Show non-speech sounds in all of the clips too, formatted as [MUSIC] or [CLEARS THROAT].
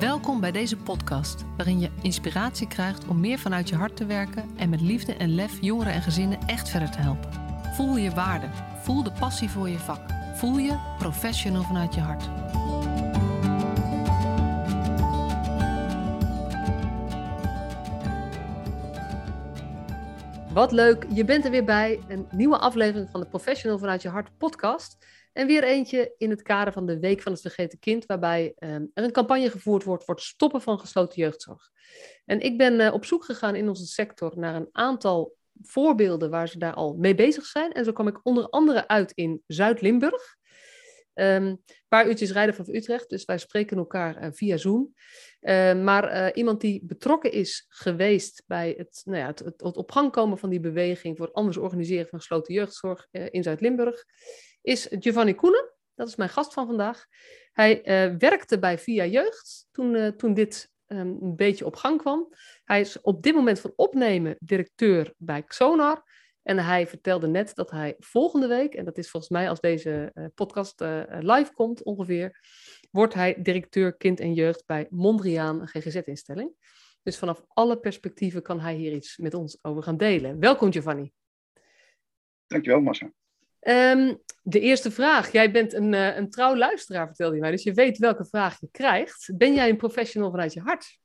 Welkom bij deze podcast, waarin je inspiratie krijgt om meer vanuit je hart te werken en met liefde en lef jongeren en gezinnen echt verder te helpen. Voel je waarde, voel de passie voor je vak, voel je professional vanuit je hart. Wat leuk, je bent er weer bij. Een nieuwe aflevering van de Professional vanuit je hart podcast. En weer eentje in het kader van de Week van het Vergeten Kind, waarbij ehm, er een campagne gevoerd wordt voor het stoppen van gesloten jeugdzorg. En ik ben eh, op zoek gegaan in onze sector naar een aantal voorbeelden waar ze daar al mee bezig zijn. En zo kwam ik onder andere uit in Zuid-Limburg. Ehm, een paar uurtjes rijden van Utrecht, dus wij spreken elkaar uh, via Zoom. Uh, maar uh, iemand die betrokken is geweest bij het, nou ja, het, het, het, op gang komen van die beweging voor het anders organiseren van gesloten jeugdzorg in Zuid-Limburg, is Giovanni Koenen. Dat is mijn gast van vandaag. Hij werkte bij Via Jeugd toen, toen dit um, een beetje op gang kwam. Hij is op dit moment van opnemen directeur bij Xonar. En hij vertelde net dat hij volgende week, en dat is volgens mij als deze uh, podcast live komt ongeveer, wordt hij directeur kind en jeugd bij Mondriaan, een GGZ-instelling. Dus vanaf alle perspectieven kan hij hier iets met ons over gaan delen. Welkom Giovanni. Dankjewel Massa. Um, de eerste vraag. Jij bent een, uh, een trouw luisteraar, vertelde je mij. Dus je weet welke vraag je krijgt. Ben jij een professional vanuit je hart?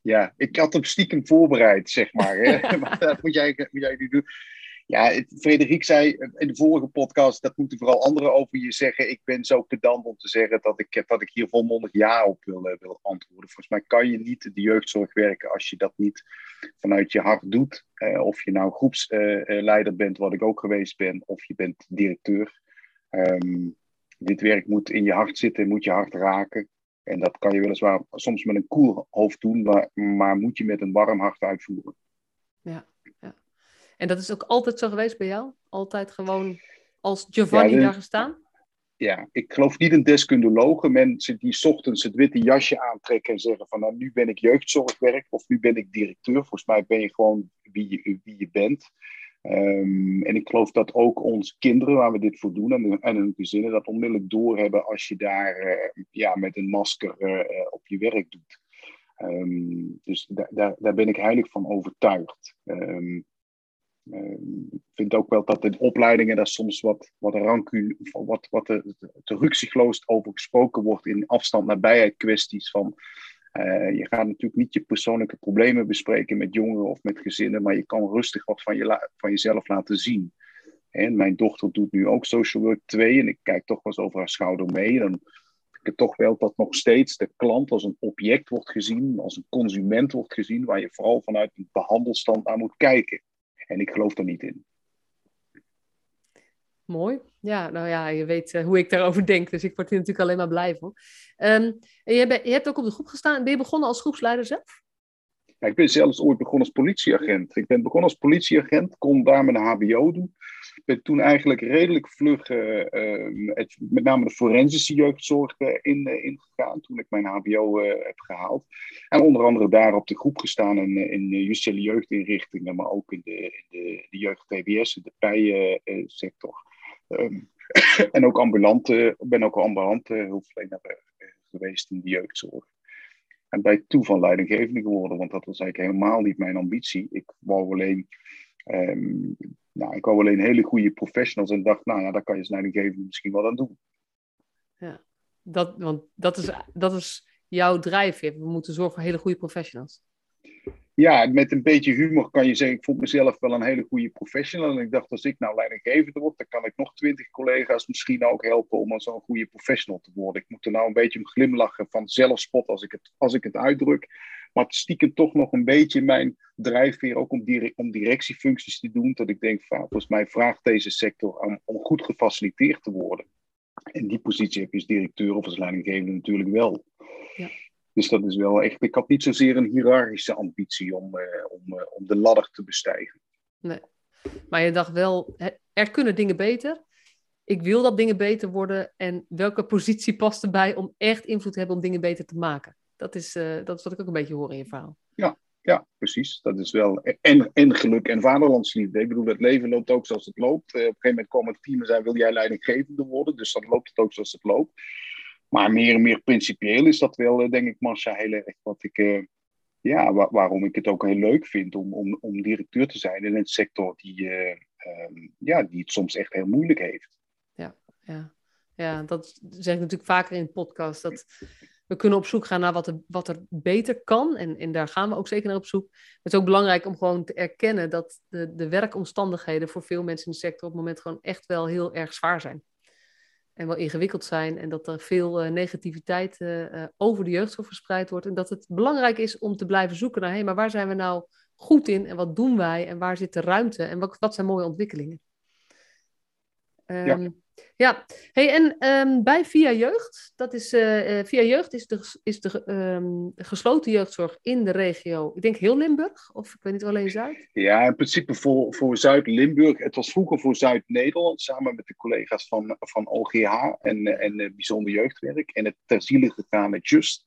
Ja, ik had hem stiekem voorbereid, zeg maar. [LAUGHS] maar dat moet jij, moet jij nu doen. Ja, Frederik zei in de vorige podcast, dat moeten vooral anderen over je zeggen. Ik ben zo pedant om te zeggen dat ik, dat ik hier volmondig ja op wil, eh, antwoorden. Volgens mij kan je niet de jeugdzorg werken als je dat niet vanuit je hart doet. Uh, of je nou groepsleider bent, wat ik ook geweest ben, of je bent directeur. Um, dit werk moet in je hart zitten, moet je hart raken. En dat kan je weliswaar soms met een koel hoofd doen, maar, maar moet je met een warm hart uitvoeren. Ja. En dat is ook altijd zo geweest bij jou? Altijd gewoon als Giovanni ja, daar gestaan? Ja, ik geloof niet in deskundelogen. Mensen die ochtends het witte jasje aantrekken en zeggen van nou nu ben ik jeugdzorgwerk of nu ben ik directeur. Volgens mij ben je gewoon wie je, wie je bent. Um, en ik geloof dat ook onze kinderen, waar we dit voor doen, en, en hun gezinnen, dat onmiddellijk doorhebben als je daar uh, ja, met een masker uh, op je werk doet. Um, dus da daar, daar ben ik heilig van overtuigd. Um, ik vind ook wel dat in opleidingen daar soms wat, wat rancu, wat, wat te, te ruksigloos over gesproken wordt in afstand-nabijheid kwesties van uh, je gaat natuurlijk niet je persoonlijke problemen bespreken met jongeren of met gezinnen, maar je kan rustig wat van, je van jezelf laten zien. En mijn dochter doet nu ook Social Work 2 en ik kijk toch wel eens over haar schouder mee. Dan ik het toch wel dat nog steeds de klant als een object wordt gezien, als een consument wordt gezien, waar je vooral vanuit een behandelstand naar moet kijken. En ik geloof er niet in. Mooi. Ja, nou ja, je weet uh, hoe ik daarover denk, dus ik word hier natuurlijk alleen maar blij van. Um, en je, ben, je, hebt ook op de groep gestaan. Ben je begonnen als groepsleider zelf? Ja, ik ben zelfs ooit begonnen als politieagent. Ik ben begonnen als politieagent, kon daar mijn HBO doen. Ik ben toen eigenlijk redelijk vlug, uh, het, met name de forensische jeugdzorg in, ingegaan, toen ik mijn HBO heb gehaald. En onder andere daar op de groep gestaan in, in justitiële jeugdinrichtingen, maar ook in de, in de, de jeugd-TBS, de PI-sector. Um, [COUGHS] en ook ambulante, ben ook ambulante hulpverlener geweest in de jeugdzorg. En bij toeval leidinggevende geworden, want dat was eigenlijk helemaal niet mijn ambitie. Ik wou alleen, um, nou, ik wou alleen hele goede professionals en dacht, nou ja, daar kan je leidinggevende misschien wel aan doen. Ja, dat, want dat is, dat is jouw drijfveer. We moeten zorgen voor hele goede professionals ja, met een beetje humor kan je zeggen, ik vond mezelf wel een hele goede professional. En ik dacht, als ik nou leidinggevende word, dan kan ik nog twintig collega's misschien ook helpen om zo'n goede professional te worden. Ik moet er nou een beetje om glimlachen van zelfspot als ik het, als ik het uitdruk. Maar het stiekem toch nog een beetje mijn drijfveer ook om, om directiefuncties te doen. Dat ik denk, van, volgens mij vraagt deze sector om, om goed gefaciliteerd te worden. En die positie heb je als directeur of als leidinggevende natuurlijk wel. Ja. Dus dat is wel echt. Ik had niet zozeer een hiërarchische ambitie om, uh, om, uh, om de ladder te bestijgen. Nee. Maar je dacht wel, er kunnen dingen beter. Ik wil dat dingen beter worden. En welke positie past erbij om echt invloed te hebben om dingen beter te maken? Dat is, uh, dat is wat ik ook een beetje hoor in je verhaal. Ja, ja, precies. Dat is wel. En, en geluk en vaderlandsliefde. Ik bedoel, het leven loopt ook zoals het loopt. op een gegeven moment kwam het team en Wil jij leidinggevende worden? Dus dan loopt het ook zoals het loopt. Maar meer en meer principieel is dat wel, denk ik, Masha, heel erg wat ik, ja, waarom ik het ook heel leuk vind om, om, om directeur te zijn in een sector die, ehm, ja, die het soms echt heel moeilijk heeft. Ja, ja. ja, dat zeg ik natuurlijk vaker in de podcast. Dat we kunnen op zoek gaan naar wat er, wat er beter kan. En, en daar gaan we ook zeker naar op zoek. Het is ook belangrijk om gewoon te erkennen dat de, de werkomstandigheden voor veel mensen in de sector op het moment gewoon echt wel heel erg zwaar zijn. En wel ingewikkeld zijn. En dat er veel uh, negativiteit uh, over de jeugdzorg verspreid wordt. En dat het belangrijk is om te blijven zoeken naar, hé, hey, maar waar zijn we nou goed in? En wat doen wij? En waar zit de ruimte? En wat, wat zijn mooie ontwikkelingen? Um, ja. Ehm, ja, hey, en um, bij Via Jeugd, dat is, uh, Via Jeugd is de, is de um, gesloten jeugdzorg in de regio, ik denk heel Limburg, of ik weet niet alleen Zuid? Ja, in principe voor, voor Zuid-Limburg. Het was vroeger voor Zuid-Nederland, samen met de collega's van, van OGH en, en uh, Bijzonder Jeugdwerk. En het ter ziele gegaan met Just.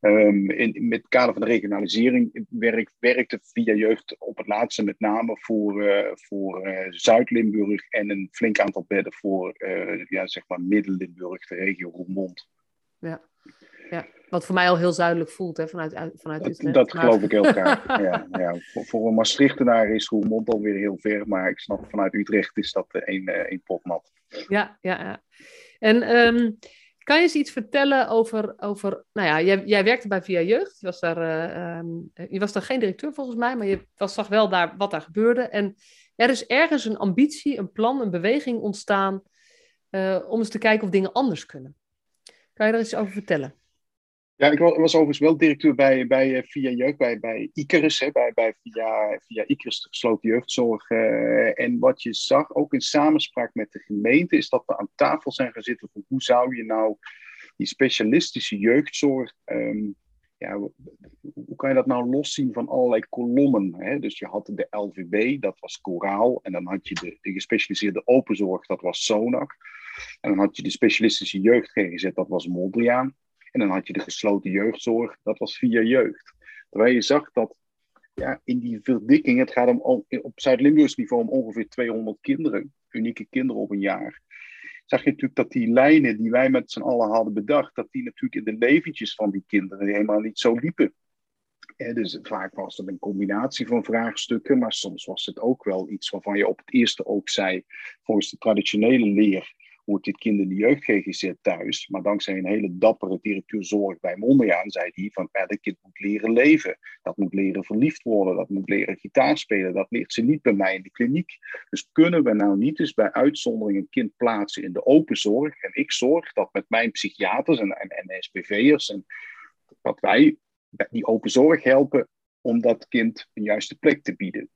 Um, in, met het kader van de regionalisering werkt, werkte Via Jeugd op het laatste met name voor, uh, voor uh, Zuid-Limburg en een flink aantal bedden voor uh, ja, zeg maar Midden-Limburg, de regio Roermond. Ja. ja, wat voor mij al heel zuidelijk voelt hè, vanuit, vanuit Utrecht. Dat, dat geloof ik heel [LAUGHS] graag. ja, ja. Voor, voor een Maastrichtenaar is Roermond alweer heel ver, maar ik snap vanuit Utrecht is dat één, één potmat. Ja, ja, ja. En um, kan je eens iets vertellen over, over nou ja, jij, jij werkte bij Via Jeugd. Je was, daar, uh, um, je was daar geen directeur volgens mij, maar je was, zag wel daar, wat daar gebeurde. En er is ergens een ambitie, een plan, een beweging ontstaan uh, om eens te kijken of dingen anders kunnen. Kan je daar iets over vertellen? Ja, ik was overigens wel directeur bij, bij eh, Via Jeugd, bij, bij Icarus, hè, bij, bij via, via Icarus, de gesloten jeugdzorg. Uh, en wat je zag, ook in samenspraak met de gemeente, is dat we aan tafel zijn gaan zitten van hoe zou je nou die specialistische jeugdzorg, um, ja, hoe kan je dat nou loszien van allerlei kolommen? Hè? Dus je had de LVB, dat was Koraal, en dan had je de, de gespecialiseerde openzorg, dat was Sonac. En dan had je de specialistische jeugd GGZ, dat was Mondriaan. En dan had je de gesloten jeugdzorg, dat was via jeugd. Terwijl je zag dat ja, in die verdikking, het gaat om, op Zuid-Limburgs niveau om ongeveer 200 kinderen, unieke kinderen op een jaar. Zag je natuurlijk dat die lijnen die wij met z'n allen hadden bedacht, dat die natuurlijk in de leventjes van die kinderen helemaal niet zo liepen. dus vaak was het een combinatie van vraagstukken, maar soms was het ook wel iets waarvan je op het eerste ook zei, volgens de traditionele leer, hoort dit kind in de jeugd GGZ thuis. Maar dankzij een hele dappere directeur zorg bij Mondriaan zei hij van elk kind moet leren leven. Dat moet leren verliefd worden, dat moet leren gitaar spelen. Dat leert ze niet bij mij in de kliniek. Dus kunnen we nou niet eens bij uitzondering een kind plaatsen in de open zorg? En ik zorg dat met mijn psychiaters en, en, en SPV'ers en dat wij die open zorg helpen om dat kind een juiste plek te bieden.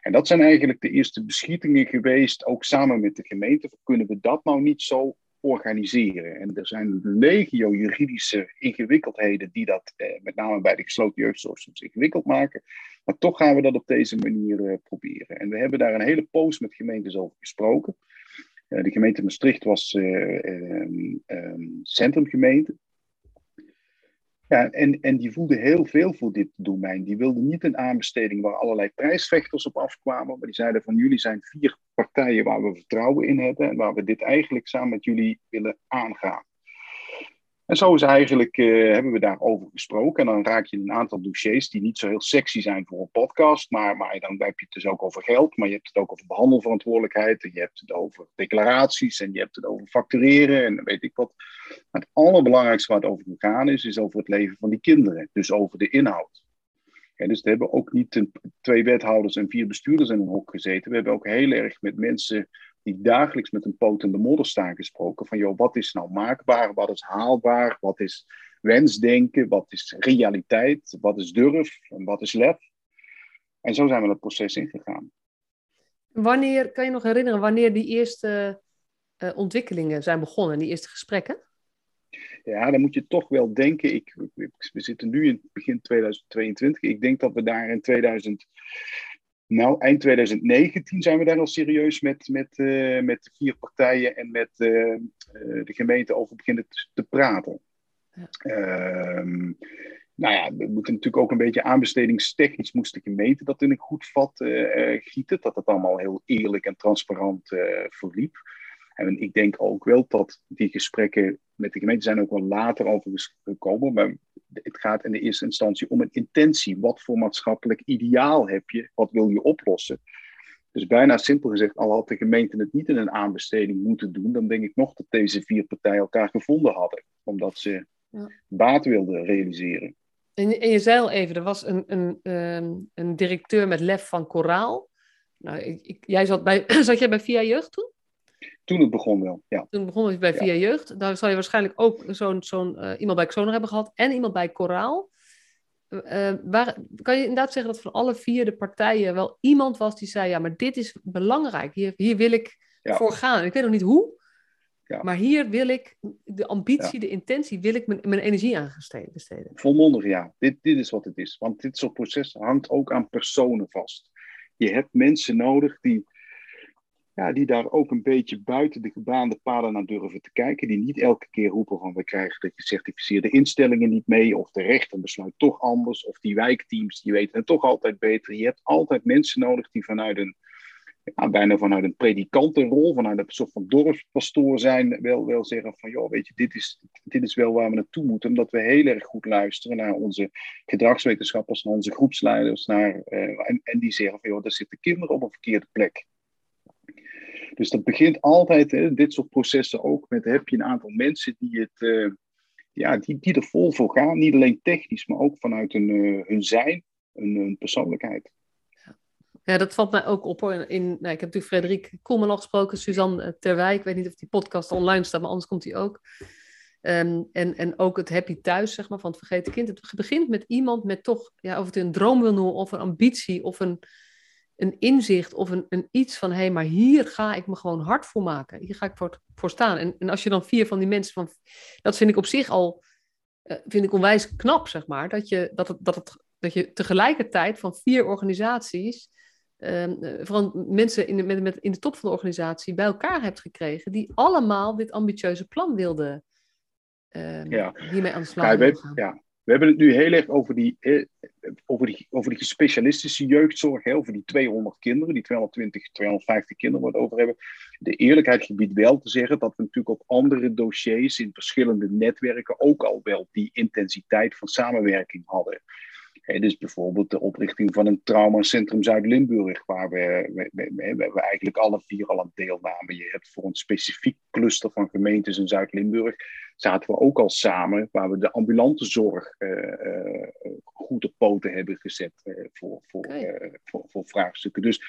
En dat zijn eigenlijk de eerste beschietingen geweest, ook samen met de gemeente. Kunnen we dat nou niet zo organiseren? En er zijn legio juridische ingewikkeldheden die dat eh, met name bij de gesloten jeugdzorg soms ingewikkeld maken. Maar toch gaan we dat op deze manier eh, proberen. En we hebben daar een hele poos met gemeentes over gesproken. Uh, de gemeente Maastricht was uh, um, centrumgemeente. Ja, en, en die voelde heel veel voor dit domein. Die wilde niet een aanbesteding waar allerlei prijsvechters op afkwamen, maar die zeiden van jullie zijn vier partijen waar we vertrouwen in hebben en waar we dit eigenlijk samen met jullie willen aangaan. En zo is eigenlijk, uh, hebben we daarover gesproken. En dan raak je een aantal dossiers die niet zo heel sexy zijn voor een podcast. Maar, maar dan heb je het dus ook over geld. Maar je hebt het ook over behandelverantwoordelijkheid. En je hebt het over declaraties. En je hebt het over factureren. En weet ik wat. Maar het allerbelangrijkste waar het over gegaan is, is over het leven van die kinderen. Dus over de inhoud. En dus we hebben ook niet twee wethouders en vier bestuurders in een hok gezeten. We hebben ook heel erg met mensen die dagelijks met een poot in de modder staan gesproken. Van joh, wat is nou maakbaar, wat is haalbaar, wat is wensdenken, wat is realiteit, wat is durf en wat is lef. En zo zijn we dat proces ingegaan. Wanneer, kan je nog herinneren wanneer die eerste uh, ontwikkelingen zijn begonnen, die eerste gesprekken? Ja, dan moet je toch wel denken. Ik, we zitten nu in begin 2022. Ik denk dat we daar in 2000, nou, eind 2019 zijn we daar al serieus met, met, uh, met vier partijen en met uh, de gemeente over beginnen te, te praten. Ja. Ehm, nou ja, we moeten natuurlijk ook een beetje aanbestedingstechnisch moest de gemeente dat in een goed vat uh, gieten. Dat het allemaal heel eerlijk en transparant verliep. En ik denk ook wel dat die gesprekken met de gemeente zijn ook wel later over gekomen. Maar het gaat in de eerste instantie om een intentie. Wat voor maatschappelijk ideaal heb je? Wat wil je oplossen? Dus bijna simpel gezegd, al had de gemeente het niet in een aanbesteding moeten doen, dan denk ik nog dat deze vier partijen elkaar gevonden hadden, omdat ze ja. baat wilden realiseren. En, en je zei al even, er was een, een, ehm, een directeur met lef van Koraal. Nou, ik, jij zat, bij, [CLEARS THROAT] zat jij bij Via Jeugd toen? Toen het begon wel, ja. Toen begon het bij Via Jeugd. Daar zal je waarschijnlijk ook zo'n zo'n uh, iemand bij Xoner hebben gehad en iemand bij Koraal. Uh, waar, kan je inderdaad zeggen dat van alle vier de partijen wel iemand was die zei: Ja, maar dit is belangrijk, hier, hier wil ik voor gaan. Ik weet nog niet hoe, ja. maar hier wil ik de ambitie, de intentie, wil ik mijn, mijn energie aan besteden. Volmondig ja, dit, dit is wat het is. Want dit soort processen hangt ook aan personen vast. Je hebt mensen nodig die ja, die daar ook een beetje buiten de gebaande paden naar durven te kijken. Die niet elke keer roepen van we krijgen de gecertificeerde instellingen niet mee. Of de rechter besluit toch anders. Of die wijkteams die weten het toch altijd beter. Je hebt altijd mensen nodig die vanuit een, ja, bijna vanuit een predikantenrol, vanuit een soort van dorpspastoor zijn, wel, wel zeggen van joh, weet je, dit is, dit is wel waar we naartoe moeten. Omdat we heel erg goed luisteren naar onze gedragswetenschappers, naar onze groepsleiders. Naar, uh, en, en die zeggen van joh, daar zitten kinderen op een verkeerde plek. Dus dat begint altijd, hè, dit soort processen ook, met heb je een aantal mensen die, het, uh, ja, die, die er vol voor gaan. Niet alleen technisch, maar ook vanuit hun, uh, hun zijn, hun, persoonlijkheid. Ja, dat valt mij ook op. In, in, nou, ik heb natuurlijk Frederik Koelman al gesproken, Suzanne eh, Terwijk. Ik weet niet of die podcast online staat, maar anders komt die ook. Um, en, en ook het happy thuis, zeg maar, van het vergeten kind. Het begint met iemand met toch, ja, of het een droom wil noemen, of een ambitie, of een, een inzicht of een, een iets van, hé, hey, maar hier ga ik me gewoon hard voor maken. Hier ga ik voor, voor staan. En, en als je dan vier van die mensen van, dat vind ik op zich al, uh, vind ik onwijs knap, zeg maar, dat je, dat het, dat het, dat je tegelijkertijd van vier organisaties, um, van mensen in de, met, met, in de top van de organisatie bij elkaar hebt gekregen, die allemaal dit ambitieuze plan wilden ja. hiermee aan de slag ja, gaan. Ja, we hebben het nu heel erg over die, eh, over die, over die specialistische jeugdzorg, hè, over die 200 kinderen, die 220, 250 kinderen waar we het over hebben. De eerlijkheid gebiedt wel te zeggen dat we natuurlijk op andere dossiers in verschillende netwerken ook al wel die intensiteit van samenwerking hadden. He, dus bijvoorbeeld de oprichting van een traumacentrum Zuid-Limburg, waar we, we, we, we, eigenlijk alle vier al aan deelnamen. Je hebt voor een specifiek cluster van gemeentes in Zuid-Limburg, zaten we ook al samen, waar we de ambulante zorg uh, uh, goed op poten hebben gezet uh, voor, voor, voor, voor, vraagstukken. Dus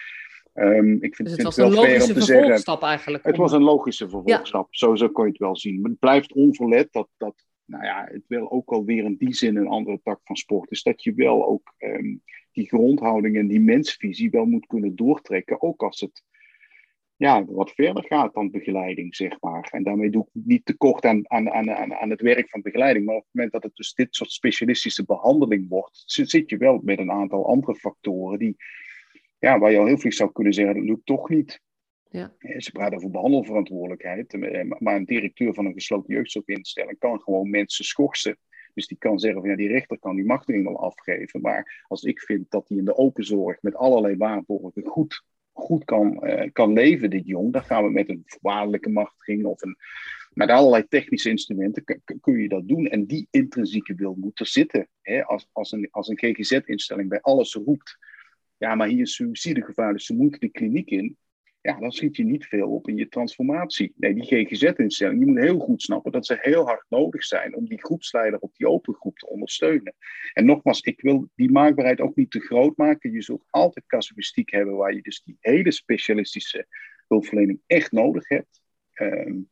um, ik vind, dus het, was een logische vervolgstap eigenlijk. Het was een logische vervolgstap, ja. zo, zo kon je het wel zien. Maar het blijft onverlet dat, dat nou ja, het wil ook alweer in die zin een andere tak van sport is. Dat je wel ook um, die grondhouding en die mensvisie wel moet kunnen doortrekken. Ook als het ja, wat verder gaat dan begeleiding, zeg maar. En daarmee doe ik niet tekort aan, aan, aan, aan het werk van begeleiding. Maar op het moment dat het dus dit soort specialistische behandeling wordt, zit je wel met een aantal andere factoren die, ja, waar je al heel veel zou kunnen zeggen, dat ik toch niet. Ja. Ze praten over behandelverantwoordelijkheid, eh, maar een directeur van een gesloten jeugdzorginstelling kan gewoon mensen schorsen. Dus die kan zeggen van ja, die rechter kan die machtiging wel afgeven. Maar als ik vind dat die in de open zorg met allerlei waarborgen goed, goed kan, kan leven, dit jong, dan gaan we met een voorwaardelijke machtiging of een, met allerlei technische instrumenten kun je dat doen. En die intrinsieke wil moet er zitten. Hè? Als, als een, als een GGZ-instelling bij alles roept, ja, maar hier is suïcidegevaar, dus ze moeten de kliniek in ja, dan schiet je niet veel op in je transformatie. Nee, die GGZ-instellingen, je moet heel goed snappen dat ze heel hard nodig zijn om die groepsleider op die open groep te ondersteunen. En nogmaals, ik wil die maakbaarheid ook niet te groot maken. Je zult altijd casuïstiek hebben waar je dus die hele specialistische hulpverlening echt nodig hebt. Um,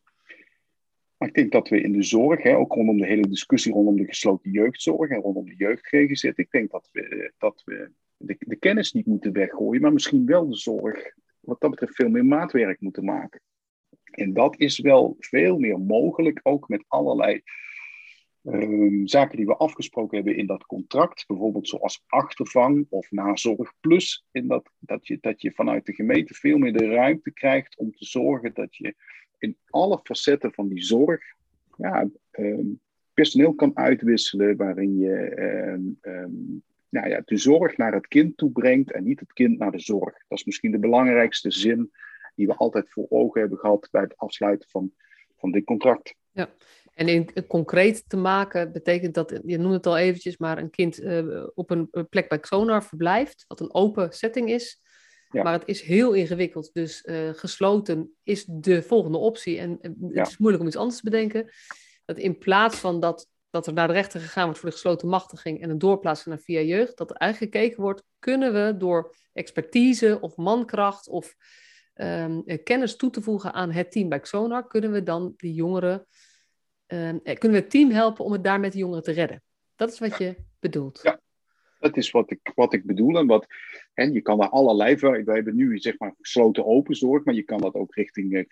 maar ik denk dat we in de zorg, hè, ook rondom de hele discussie rondom de gesloten jeugdzorg en rondom de jeugd-GGZ, ik denk dat we, dat we de, de kennis niet moeten weggooien, maar misschien wel de zorg wat dat betreft veel meer maatwerk moeten maken. En dat is wel veel meer mogelijk, ook met allerlei um, zaken die we afgesproken hebben in dat contract. Bijvoorbeeld zoals achtervang of nazorg plus. In dat, dat, je, dat je vanuit de gemeente veel meer de ruimte krijgt om te zorgen dat je in alle facetten van die zorg ja, um, personeel kan uitwisselen, waarin je um, nou ja, de zorg naar het kind toe brengt en niet het kind naar de zorg. Dat is misschien de belangrijkste zin die we altijd voor ogen hebben gehad bij het afsluiten van, van dit contract. Ja, en in, concreet te maken betekent dat, je noemde het al eventjes, maar een kind uh, op een plek bij Xonar verblijft, wat een open setting is. Ja. Maar het is heel ingewikkeld, dus uh, gesloten is de volgende optie. En het is moeilijk om iets anders te bedenken. Dat in plaats van dat, dat er naar de rechter gegaan wordt voor de gesloten machtiging en een doorplaatsing naar via jeugd, dat er eigenlijk gekeken wordt, kunnen we door expertise of mankracht of um, kennis toe te voegen aan het team bij Xonar, kunnen we dan die jongeren Ehm, eh, kunnen we het team helpen om het daar met de jongeren te redden? Dat is wat je bedoelt. Ja, dat is wat ik, wat ik bedoel. En wat, hè, je kan daar allerlei We hebben nu zeg maar gesloten openzorg, maar je kan dat ook richting uh,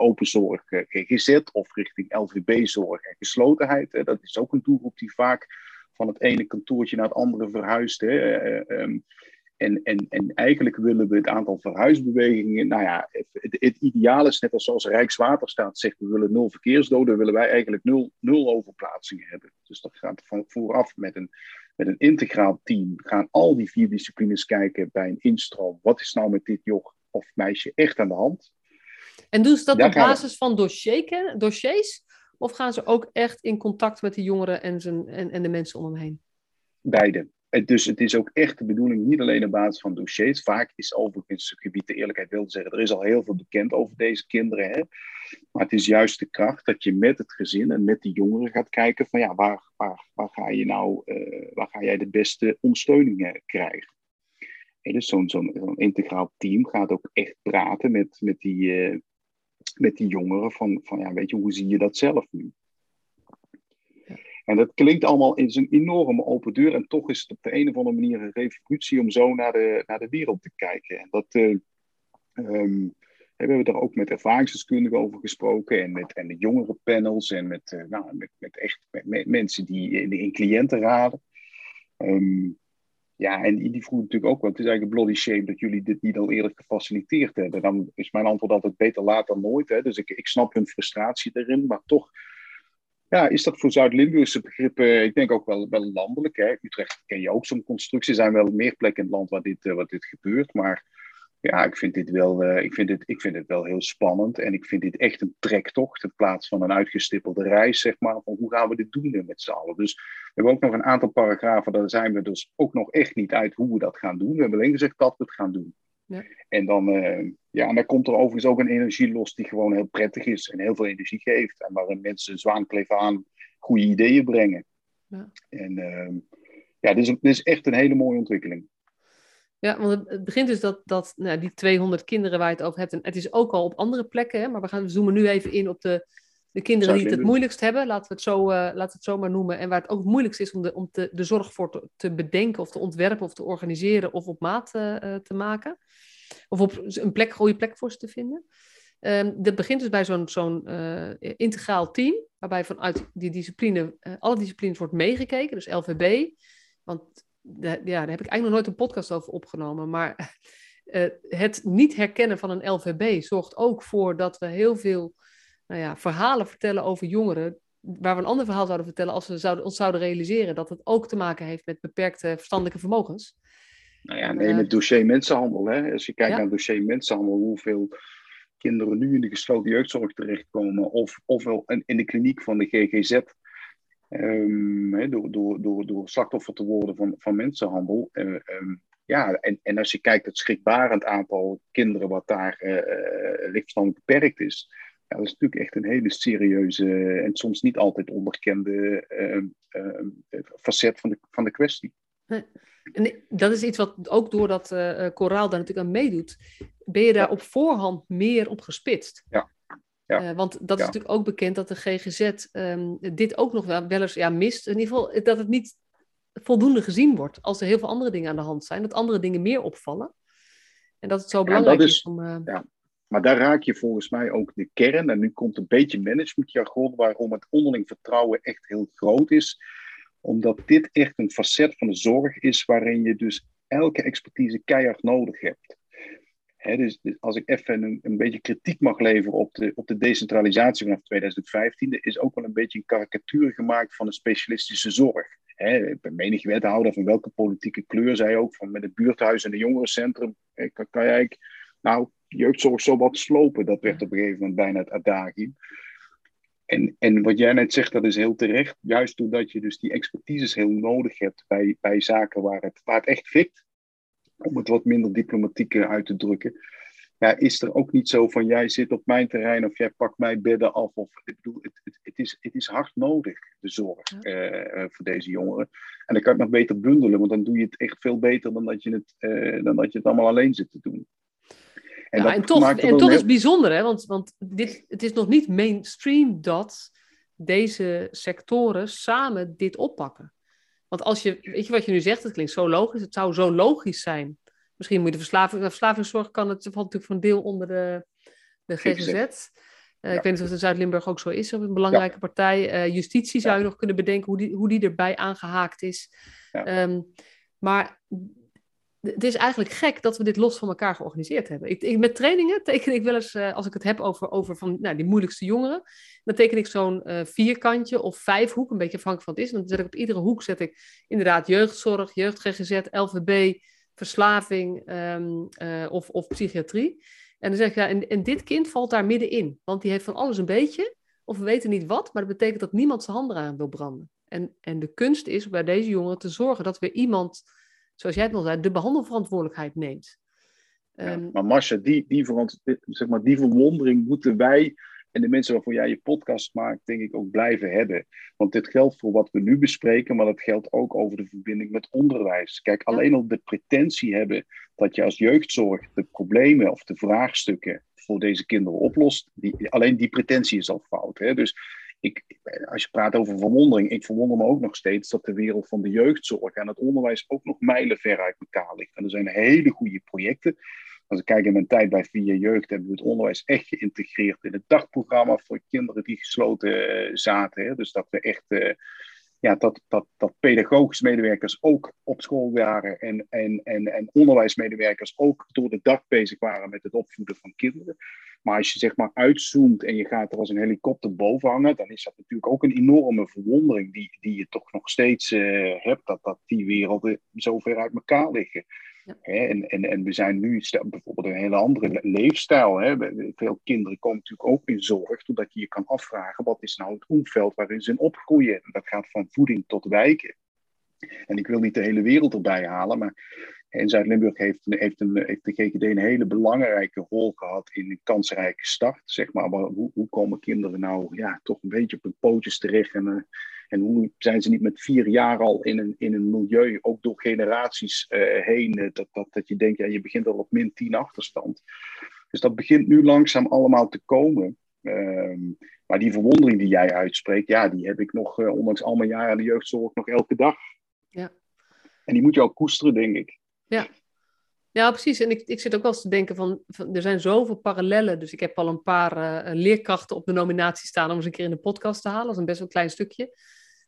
openzorg uh, gezet of richting LVB-zorg en geslotenheid. Dat is ook een doelgroep die vaak van het ene kantoortje naar het andere verhuist. Hè. En, en, en eigenlijk willen we het aantal verhuisbewegingen, nou ja, het, het ideaal is net als zoals Rijkswaterstaat zegt, we willen nul verkeersdoden, willen wij eigenlijk nul, nul overplaatsingen hebben. Dus dat gaat van vooraf met een, met een integraal team, gaan al die vier disciplines kijken bij een instroom. Wat is nou met dit joch of meisje echt aan de hand? En doen ze dat op basis van dossier, dossiers? Of gaan ze ook echt in contact met de jongeren en, zijn, en, en de mensen om hem heen? Beide dus het is ook echt de bedoeling, niet alleen op basis van dossiers. Vaak is overigens het gebied de eerlijkheid wil zeggen, er is al heel veel bekend over deze kinderen. Hè? Maar het is juist de kracht dat je met het gezin en met de jongeren gaat kijken van ja, waar, waar, waar ga je nou, uh, waar ga jij de beste ondersteuning krijgen? En dus zo'n zo'n integraal team gaat ook echt praten met, met, die, uh, met die jongeren van, van ja, weet je, hoe zie je dat zelf nu? En dat klinkt allemaal in een enorme open deur. En toch is het op de een of andere manier een revolutie om zo naar de, naar de wereld te kijken. En dat uh, hebben we daar ook met ervaringsdeskundigen over gesproken. En met en de jongere panels. En met, uh, nou, met, met echt met, mensen die in, in cliëntenraden. Um, ja, en die vroeg natuurlijk ook wel. Het is eigenlijk een bloody shame dat jullie dit niet al eerder gefaciliteerd hebben. Dan is mijn antwoord altijd beter laat dan nooit. Hè. Dus ik, ik snap hun frustratie erin. Maar toch ja, is dat voor Zuid-Limburgse begrippen, ik denk ook wel, wel landelijk. Hè? Utrecht ken je ook zo'n constructie. Er zijn wel meer plekken in het land waar dit, uh, waar dit gebeurt. Maar ja, ik vind, dit wel, uh, ik, vind dit, ik vind dit wel heel spannend. En ik vind dit echt een trektocht in plaats van een uitgestippelde reis, zeg maar. Van hoe gaan we dit doen met z'n allen? Dus we hebben ook nog een aantal paragrafen, daar zijn we dus ook nog echt niet uit hoe we dat gaan doen. We hebben alleen gezegd dat we het gaan doen. Ja. En dan, uh, ja, en dan komt er overigens ook een energie los die gewoon heel prettig is en heel veel energie geeft. En waarin mensen zwaankleef aan goede ideeën brengen. Ja. En uh, ja, dit is, dit is echt een hele mooie ontwikkeling. Ja, want het begint dus dat, dat nou, die 200 kinderen waar je het over hebt, en het is ook al op andere plekken, hè, maar we gaan zoomen nu even in op de, de kinderen die het het moeilijkst hebben, laten we het zo, uh, laten we het zo maar noemen, en waar het ook het moeilijkst is om de, om te, de zorg voor te, te bedenken of te ontwerpen of te organiseren of op maat uh, te maken. Of op een plek, goede plek voor ze te vinden. Um, dat begint dus bij zo'n zo'n uh, integraal team, waarbij vanuit die discipline, alle disciplines wordt meegekeken, dus LVB. Want de, ja, daar heb ik eigenlijk nog nooit een podcast over opgenomen, maar [LAUGHS] het niet herkennen van een LVB zorgt ook voor dat we heel veel nou ja, verhalen vertellen over jongeren, waar we een ander verhaal zouden vertellen als we zouden, ons zouden realiseren dat het ook te maken heeft met beperkte verstandelijke vermogens. Nou ja, neem het dossier mensenhandel. Hè. Als je kijkt naar het dossier mensenhandel, hoeveel kinderen nu in de gesloten jeugdzorg terechtkomen, of, ofwel in de kliniek van de GGZ, um, door, door, door, door slachtoffer te worden van, van mensenhandel. Uh, um, ja, en, en als je kijkt het schrikbarend aantal kinderen wat daar uh, lichtverstandelijk beperkt is, ja, dat is natuurlijk echt een hele serieuze en soms niet altijd onderkende uh, facet van de, van de kwestie. En dat is iets wat ook doordat uh, Koraal daar natuurlijk aan meedoet, ben je daar op voorhand meer op gespitst. Ja. ja. Uh, want dat is natuurlijk ook bekend dat de GGZ um, dit ook nog wel, wel eens ja, mist. In ieder geval dat het niet voldoende gezien wordt als er heel veel andere dingen aan de hand zijn. Dat andere dingen meer opvallen. En dat het zo belangrijk is, is, om... Ja. Maar daar raak je volgens mij ook de kern. En nu komt een beetje managementjargon waarom het onderling vertrouwen echt heel groot is omdat dit echt een facet van de zorg is waarin je dus elke expertise keihard nodig hebt. dus, dus, als ik even een, een, beetje kritiek mag leveren op de, op de decentralisatie vanaf 2015, er is ook wel een beetje een karikatuur gemaakt van de specialistische zorg. He, menig wethouder van welke politieke kleur zei ook, van met het buurthuis en het jongerencentrum, kan, kan jij, nou, jeugdzorg zo wat slopen. Dat werd op een gegeven moment bijna het adagium. En, en wat jij net zegt, dat is heel terecht. Juist doordat je dus die expertise heel nodig hebt bij, bij zaken waar het, waar het echt fikt. Om het wat minder diplomatiek uit te drukken. Ja, is er ook niet zo van jij zit op mijn terrein of jij pakt mijn bedden af. Of, ik bedoel, het, het, het is, het is hard nodig, de zorg uh, voor deze jongeren. En dan kan je het nog beter bundelen, want dan doe je het echt veel beter dan dat je het, uh, dan dat je het allemaal alleen zit te doen. En, ja, en toch, en toch is het bijzonder, hè? want, want dit, het is nog niet mainstream dat deze sectoren samen dit oppakken. Want als je, weet je wat je nu zegt, het klinkt zo logisch, het zou zo logisch zijn. Misschien moet je de verslaving, de verslavingszorg kan het, valt natuurlijk voor een deel onder de, de GGZ. Uh, Ik weet niet of het in Zuid-Limburg ook zo is, of een belangrijke partij. Uh, justitie zou je nog kunnen bedenken hoe die, hoe die erbij aangehaakt is. Um, maar het is eigenlijk gek dat we dit los van elkaar georganiseerd hebben. Ik, met trainingen teken ik wel eens, uh, als ik het heb over, over van, nou, die moeilijkste jongeren, dan teken ik zo'n uh, vierkantje of vijfhoek, een beetje afhankelijk van het is. En dan zet ik op iedere hoek zet ik inderdaad jeugdzorg, jeugd GGZ, LVB, verslaving um, uh, of, of psychiatrie. En dan zeg ik, ja, en, en dit kind valt daar middenin, want die heeft van alles een beetje, of we weten niet wat, maar dat betekent dat niemand zijn handen aan wil branden. En, en de kunst is bij deze jongeren te zorgen dat we iemand zoals jij het al zei, de behandelverantwoordelijkheid neemt. Ja, ehm, maar Marcia, die, die, zeg maar, die verwondering moeten wij en de mensen waarvoor jij je podcast maakt, denk ik ook blijven hebben. Want dit geldt voor wat we nu bespreken, maar dat geldt ook over de verbinding met onderwijs. Kijk, alleen al de pretentie hebben dat je als jeugdzorg de problemen of de vraagstukken voor deze kinderen oplost, die, alleen die pretentie is al fout. Hè? Dus ik, als je praat over verwondering, ik verwonder me ook nog steeds dat de wereld van de jeugdzorg en het onderwijs ook nog mijlenver uit elkaar ligt. En er zijn hele goede projecten. Als ik kijk in mijn tijd bij Via Jeugd, hebben we het onderwijs echt geïntegreerd in het dagprogramma voor kinderen die gesloten eh, zaten. Hè. Dus dat we echt. Uh, ja, dat, dat, dat pedagogische medewerkers ook op school waren en, en, en, en onderwijsmedewerkers ook door de dag bezig waren met het opvoeden van kinderen. Maar als je zeg maar uitzoomt en je gaat er als een helikopter boven hangen, dan is dat natuurlijk ook een enorme verwondering die, die je toch nog steeds uh, hebt, dat, dat die werelden zo ver uit elkaar liggen. Ja. En, en, en we zijn nu bijvoorbeeld een hele andere leefstijl. Hè? Veel kinderen komen natuurlijk ook in zorg, totdat je je kan afvragen, wat is nou het omveld waarin ze opgroeien? En dat gaat van voeding tot wijken. En ik wil niet de hele wereld erbij halen, maar in Zuid-Limburg heeft, heeft, een, heeft de GGD een hele belangrijke rol gehad in een kansrijke start. Zeg maar. maar hoe, hoe komen kinderen nou ja, toch een beetje op hun pootjes terecht? En, uh, en hoe zijn ze niet met vier jaar al in een, in een milieu, ook door generaties uh, heen, uh, dat, dat, dat je denkt, ja, je begint al op min 10 achterstand. Dus dat begint nu langzaam allemaal te komen. Ehm, maar die verwondering die jij uitspreekt, ja, die heb ik nog, ondanks al mijn jaren in de jeugdzorg, nog elke dag. Ja. En die moet je ook koesteren, denk ik. Ja. Ja, precies. En ik, ik zit ook wel eens te denken van, van er zijn zoveel parallellen. Dus ik heb al een paar uh, leerkrachten op de nominatie staan om eens een keer in de podcast te halen. Dat is een best wel klein stukje.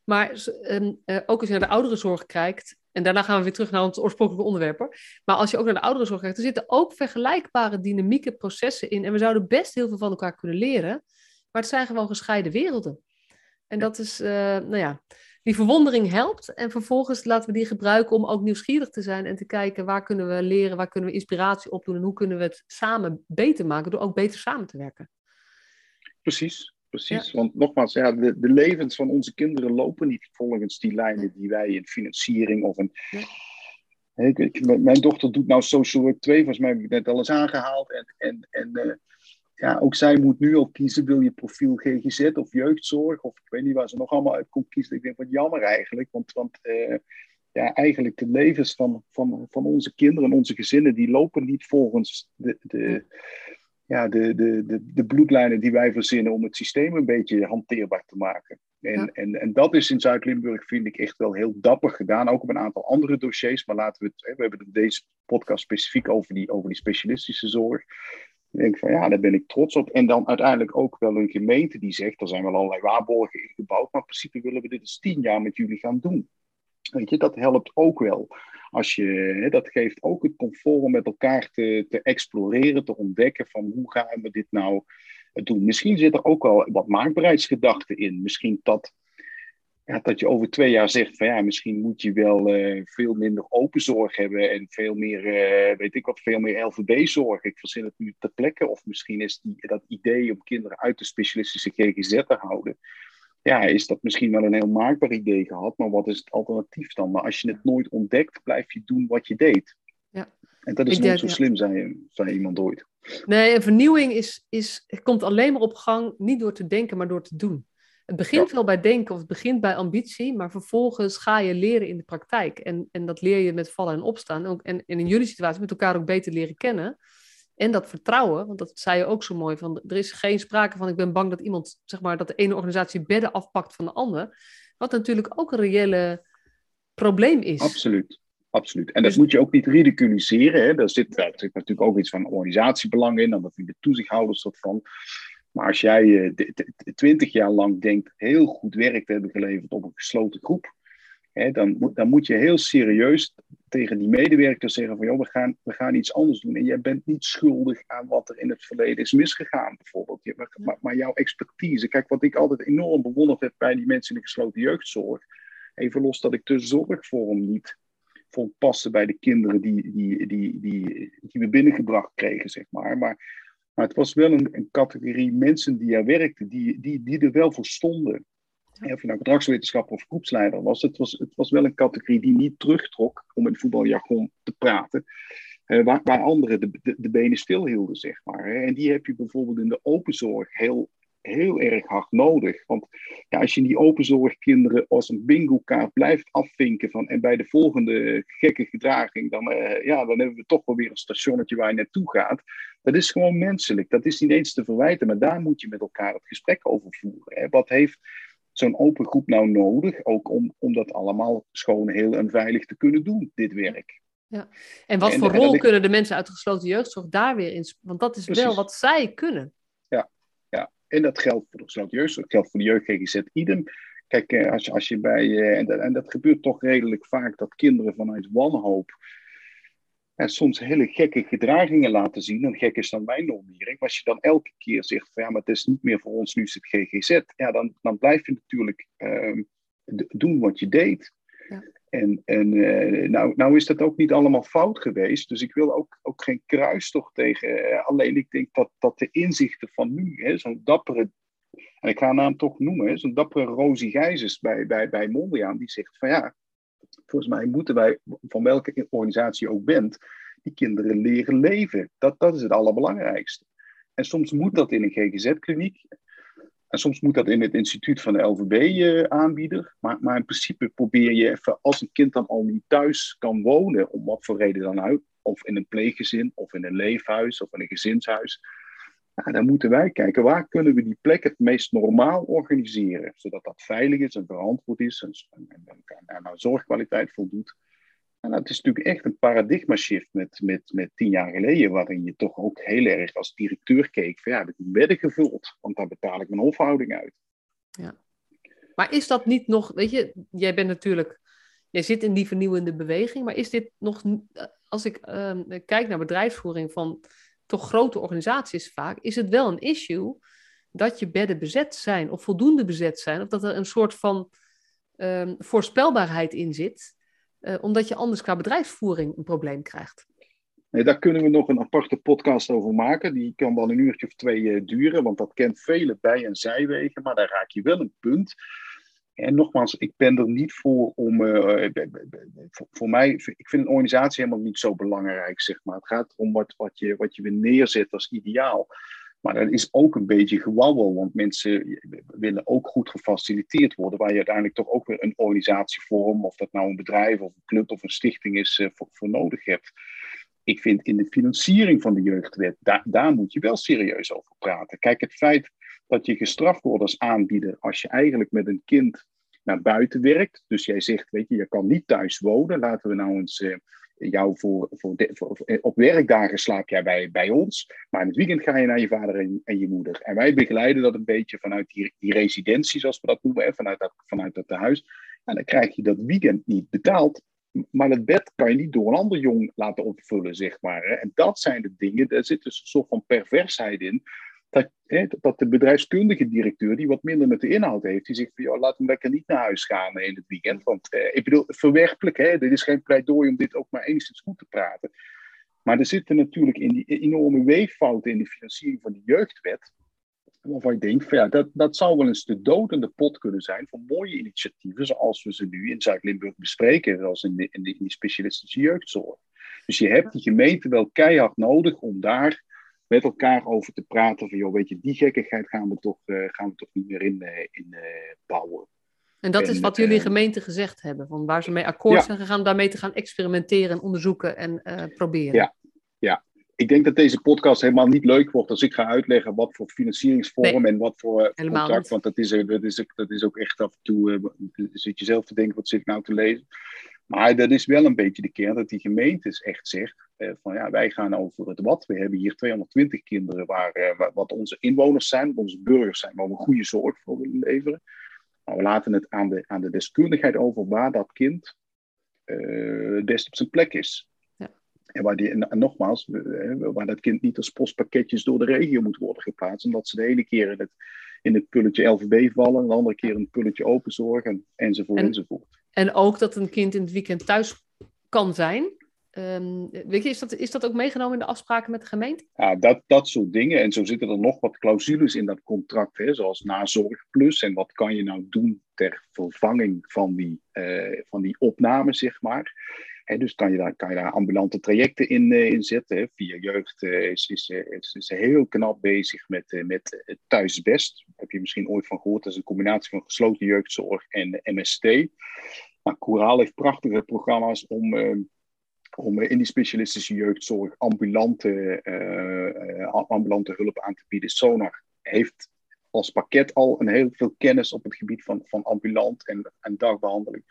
Maar um, uh, ook als je naar de ouderenzorg kijkt, en daarna gaan we weer terug naar ons oorspronkelijke onderwerp. Hoor. Maar als je ook naar de ouderenzorg kijkt, er zitten ook vergelijkbare dynamieke processen in. En we zouden best heel veel van elkaar kunnen leren. Maar het zijn gewoon gescheiden werelden. En dat is, uh, nou ja, die verwondering helpt. En vervolgens laten we die gebruiken om ook nieuwsgierig te zijn en te kijken waar kunnen we leren, waar kunnen we inspiratie opdoen en hoe kunnen we het samen beter maken door ook beter samen te werken. Precies, precies. Want nogmaals, ja, de, de, levens van onze kinderen lopen niet volgens die lijnen die wij in financiering of een. Ik, mijn dochter doet nou Social Work 2, volgens mij heb ik net al eens aangehaald. En, en, en uh, ja, ook zij moet nu al kiezen, wil je profiel GGZ of jeugdzorg, of ik weet niet waar ze nog allemaal uit komt kiezen. Ik denk, wat jammer eigenlijk, want, want uh, ja, eigenlijk de levens van, van, van onze kinderen en onze gezinnen, die lopen niet volgens de, de, ja, de, de, de, de bloedlijnen die wij verzinnen om het systeem een beetje hanteerbaar te maken. En, ja. en, en dat is in Zuid-Limburg, vind ik, echt wel heel dapper gedaan. Ook op een aantal andere dossiers. Maar laten we het, we hebben deze podcast specifiek over die, over die specialistische zorg. Ik denk van ja, daar ben ik trots op. En dan uiteindelijk ook wel een gemeente die zegt, er zijn wel allerlei waarborgen ingebouwd, maar in principe willen we dit eens tien jaar met jullie gaan doen. Weet je, dat helpt ook wel. Als je, hè, dat geeft ook het comfort om met elkaar te, te exploreren, te ontdekken van hoe gaan we dit nou doen. Misschien zit er ook wel wat maakbaarheidsgedachten in. Misschien dat ja, dat je over twee jaar zegt van ja, misschien moet je wel uh, veel minder open zorg hebben en veel meer, uh, weet ik wat, veel meer LVB-zorg. Ik verzin het nu ter plekke. Of misschien is die, dat idee om kinderen uit de specialistische GGZ te houden, ja, is dat misschien wel een heel maakbaar idee gehad, maar wat is het alternatief dan? Maar als je het nooit ontdekt, blijf je doen wat je deed. Ja. En dat is niet zo slim, zei, zei iemand ooit. Nee, en vernieuwing is, is, komt alleen maar op gang, niet door te denken, maar door te doen. Het begint wel bij denken of het begint bij ambitie, maar vervolgens ga je leren in de praktijk. En, en dat leer je met vallen en opstaan. Ook, en, en in jullie situatie met elkaar ook beter leren kennen. En dat vertrouwen, want dat zei je ook zo mooi, van er is geen sprake van ik ben bang dat iemand, zeg maar, dat de ene organisatie bedden afpakt van de ander. Wat natuurlijk ook een reële probleem is. Absoluut. Absoluut. En dat dus- moet je ook niet ridiculiseren. Hè. Daar, zit, daar zit natuurlijk ook iets van organisatiebelang in, dan dat de toezichthouders dat van. Maar als jij eh, twintig jaar lang denkt heel goed werk te hebben geleverd op een gesloten groep, hè, dan, moet, dan moet je heel serieus tegen die medewerkers zeggen van joh, we gaan, we gaan iets anders doen. En jij bent niet schuldig aan wat er in het verleden is misgegaan, bijvoorbeeld. Maar, maar, jouw expertise, kijk wat ik altijd enorm bewonderd heb bij die mensen in de gesloten jeugdzorg. Even los dat ik de zorgvorm niet vond passen bij de kinderen die, die, die, die, die we binnengebracht kregen, zeg maar. Maar maar het was wel een, een categorie mensen die er werkten, die, die, die er wel voor stonden. of je nou gedragswetenschapper of groepsleider was, het was, het was wel een categorie die niet terugtrok, om in voetbaljargon te praten, uh, waar, waar anderen de, de, de, benen stilhielden, zeg maar. En die heb je bijvoorbeeld in de openzorg heel, heel erg hard nodig. Want ja, als je die openzorgkinderen als een bingo-kaart blijft afvinken van, en bij de volgende gekke gedraging, dan, uh, ja, dan hebben we toch wel weer een stationnetje waar je naartoe gaat. Dat is gewoon menselijk. Dat is niet eens te verwijten, maar daar moet je met elkaar het gesprek over voeren. Hè. Wat heeft zo'n open groep nou nodig, ook om, om dat allemaal schoon, heel en veilig te kunnen doen, dit werk. Ja. En wat voor rol kunnen de mensen uit de gesloten jeugdzorg daar weer in? Want dat is wel wat zij kunnen. En dat geldt voor de gesloten jeugdzorg, dat geldt voor de jeugd GGZ idem. Kijk, eh, als je, als je bij, eh, en dat, en dat gebeurt toch redelijk vaak, dat kinderen vanuit wanhoop en soms hele gekke gedragingen laten zien. En gek is dan mijn normering. Maar als je dan elke keer zegt van ja, maar het is niet meer voor ons, nu is het GGZ. Ja, dan, dan blijf je natuurlijk uh, doen wat je deed. Ja. En, en uh, nou, nou is dat ook niet allemaal fout geweest. Dus ik wil ook, ook geen kruistocht tegen. Uh, alleen ik denk dat, dat de inzichten van nu, zo'n dappere en ik ga haar naam toch noemen, zo'n dappere Rosie Gijzes bij, bij, bij die zegt van ja, volgens mij moeten wij, van welke organisatie je ook bent, die kinderen leren leven. Dat, dat is het allerbelangrijkste. En soms moet dat in een GGZ-kliniek. En soms moet dat in het instituut van de LVB-aanbieder. maar, maar in principe probeer je even, als een kind dan al niet thuis kan wonen, om wat voor reden dan uit, of in een pleeggezin, of in een leefhuis, of in een gezinshuis, dan moeten wij kijken waar kunnen we die plek het meest normaal organiseren, zodat dat veilig is en verantwoord is en, en, en, aan zorgkwaliteit voldoet. En dat is natuurlijk echt een paradigma shift met, met, met tien jaar geleden, waarin je toch ook heel erg als directeur keek van ja, heb ik bedden gevuld, want daar betaal ik mijn hofhouding uit. Ja. Maar is dat niet nog, weet je, jij bent natuurlijk, jij zit in die vernieuwende beweging, maar is dit nog, als ik uh, kijk naar bedrijfsvoering van toch grote organisaties vaak, is het wel een issue dat je bedden bezet zijn of voldoende bezet zijn, of dat er een soort van um, voorspelbaarheid in zit, omdat je anders qua bedrijfsvoering een probleem krijgt. Nee, daar kunnen we nog een aparte podcast over maken. Die kan wel een uurtje of twee uh, duren, want dat kent vele bij- en zijwegen, maar daar raak je wel een punt. En nogmaals, ik ben er niet voor om. Voor, voor, mij, ik vind een organisatie helemaal niet zo belangrijk, zeg maar. Het gaat om wat, wat, je, wat je weer neerzet als ideaal. Maar dat is ook een beetje gewabbel, want mensen willen ook goed gefaciliteerd worden, waar je uiteindelijk toch ook weer een organisatievorm, of dat nou een bedrijf of een club of een stichting is, uh, voor, nodig hebt. Ik vind in de financiering van de jeugdwet, daar, daar moet je wel serieus over praten. Kijk, het feit dat je gestraft wordt als aanbieder als je eigenlijk met een kind naar buiten werkt. Dus jij zegt, weet je, je kan niet thuis wonen. Laten we nou eens uh, jou voor, voor, voor, op werkdagen slaap jij bij, bij ons. Maar in het weekend ga je naar je vader en, en je moeder. En wij begeleiden dat een beetje vanuit die, die residentie, zoals we dat noemen, hè, vanuit dat, vanuit dat huis. En dan krijg je dat weekend niet betaald. Maar het bed kan je niet door een ander jong laten opvullen, zeg maar. Hè. En dat zijn de dingen, daar zit dus een soort van perversheid in dat, dat de bedrijfskundige directeur, die wat minder met de inhoud heeft, die zegt van, joh, laat hem lekker niet naar huis gaan in het weekend. Want eh, ik bedoel, verwerpelijk, hè, dit is geen pleidooi om dit ook maar enigszins goed te praten. Maar er zitten natuurlijk in die enorme weeffouten in de financiering van de jeugdwet, waarvan ik denk, van, ja, dat, dat zou wel eens de dodende pot kunnen zijn voor mooie initiatieven, zoals we ze nu in Zuid-Limburg bespreken, zoals in, de, in, in die specialistische jeugdzorg. Dus je hebt die gemeente wel keihard nodig om daar met elkaar over te praten van, joh, weet je, die gekkigheid gaan we toch, uh, gaan we toch niet meer in, uh, in uh, bouwen. En dat is wat jullie gemeente gezegd hebben, van waar ze mee akkoord zijn gegaan, daarmee te gaan experimenteren en onderzoeken en proberen. Ja, ja. Ik denk dat deze podcast helemaal niet leuk wordt als ik ga uitleggen wat voor financieringsvorm nee, en wat voor contract, want dat is, dat, is, dat is ook echt af en toe, zit je zelf te denken, wat zit ik nou te lezen? Maar dat is wel een beetje de kern dat die gemeentes echt zegt eh, van ja, wij gaan over het wat. We hebben hier 220 kinderen waar, eh, wat onze inwoners zijn, wat onze burgers zijn, waar we goede zorg voor willen leveren. Maar we laten het aan de, aan de deskundigheid over waar dat kind uh, best op zijn plek is. Ja. En, waar die, en, nogmaals, waar dat kind niet als postpakketjes door de regio moet worden geplaatst. Omdat ze de ene keer in het, in het pulletje LVB vallen, de andere keer in het pulletje openzorg en, enzovoort en, enzovoort. En ook dat een kind in het weekend thuis kan zijn. Um, weet je, is dat, is dat ook meegenomen in de afspraken met de gemeente? Ja, dat, dat soort dingen. En zo zitten er nog wat clausules in dat contract, hè, zoals nazorgplus. En wat kan je nou doen ter vervanging van die, uh, van die opname, zeg maar. Hè, dus kan je, daar, kan je daar ambulante trajecten in, uh, zetten. Hè. Via Jeugd uh, is, is, is, is, heel knap bezig met, met thuisbest. Heb je misschien ooit van gehoord. Dat is een combinatie van gesloten jeugdzorg en MST. Maar Coraal heeft prachtige programma's om om in die specialistische jeugdzorg ambulante, uh, ambulante hulp aan te bieden. Sonar heeft als pakket al een heel veel kennis op het gebied van, van ambulant en, en dagbehandeling.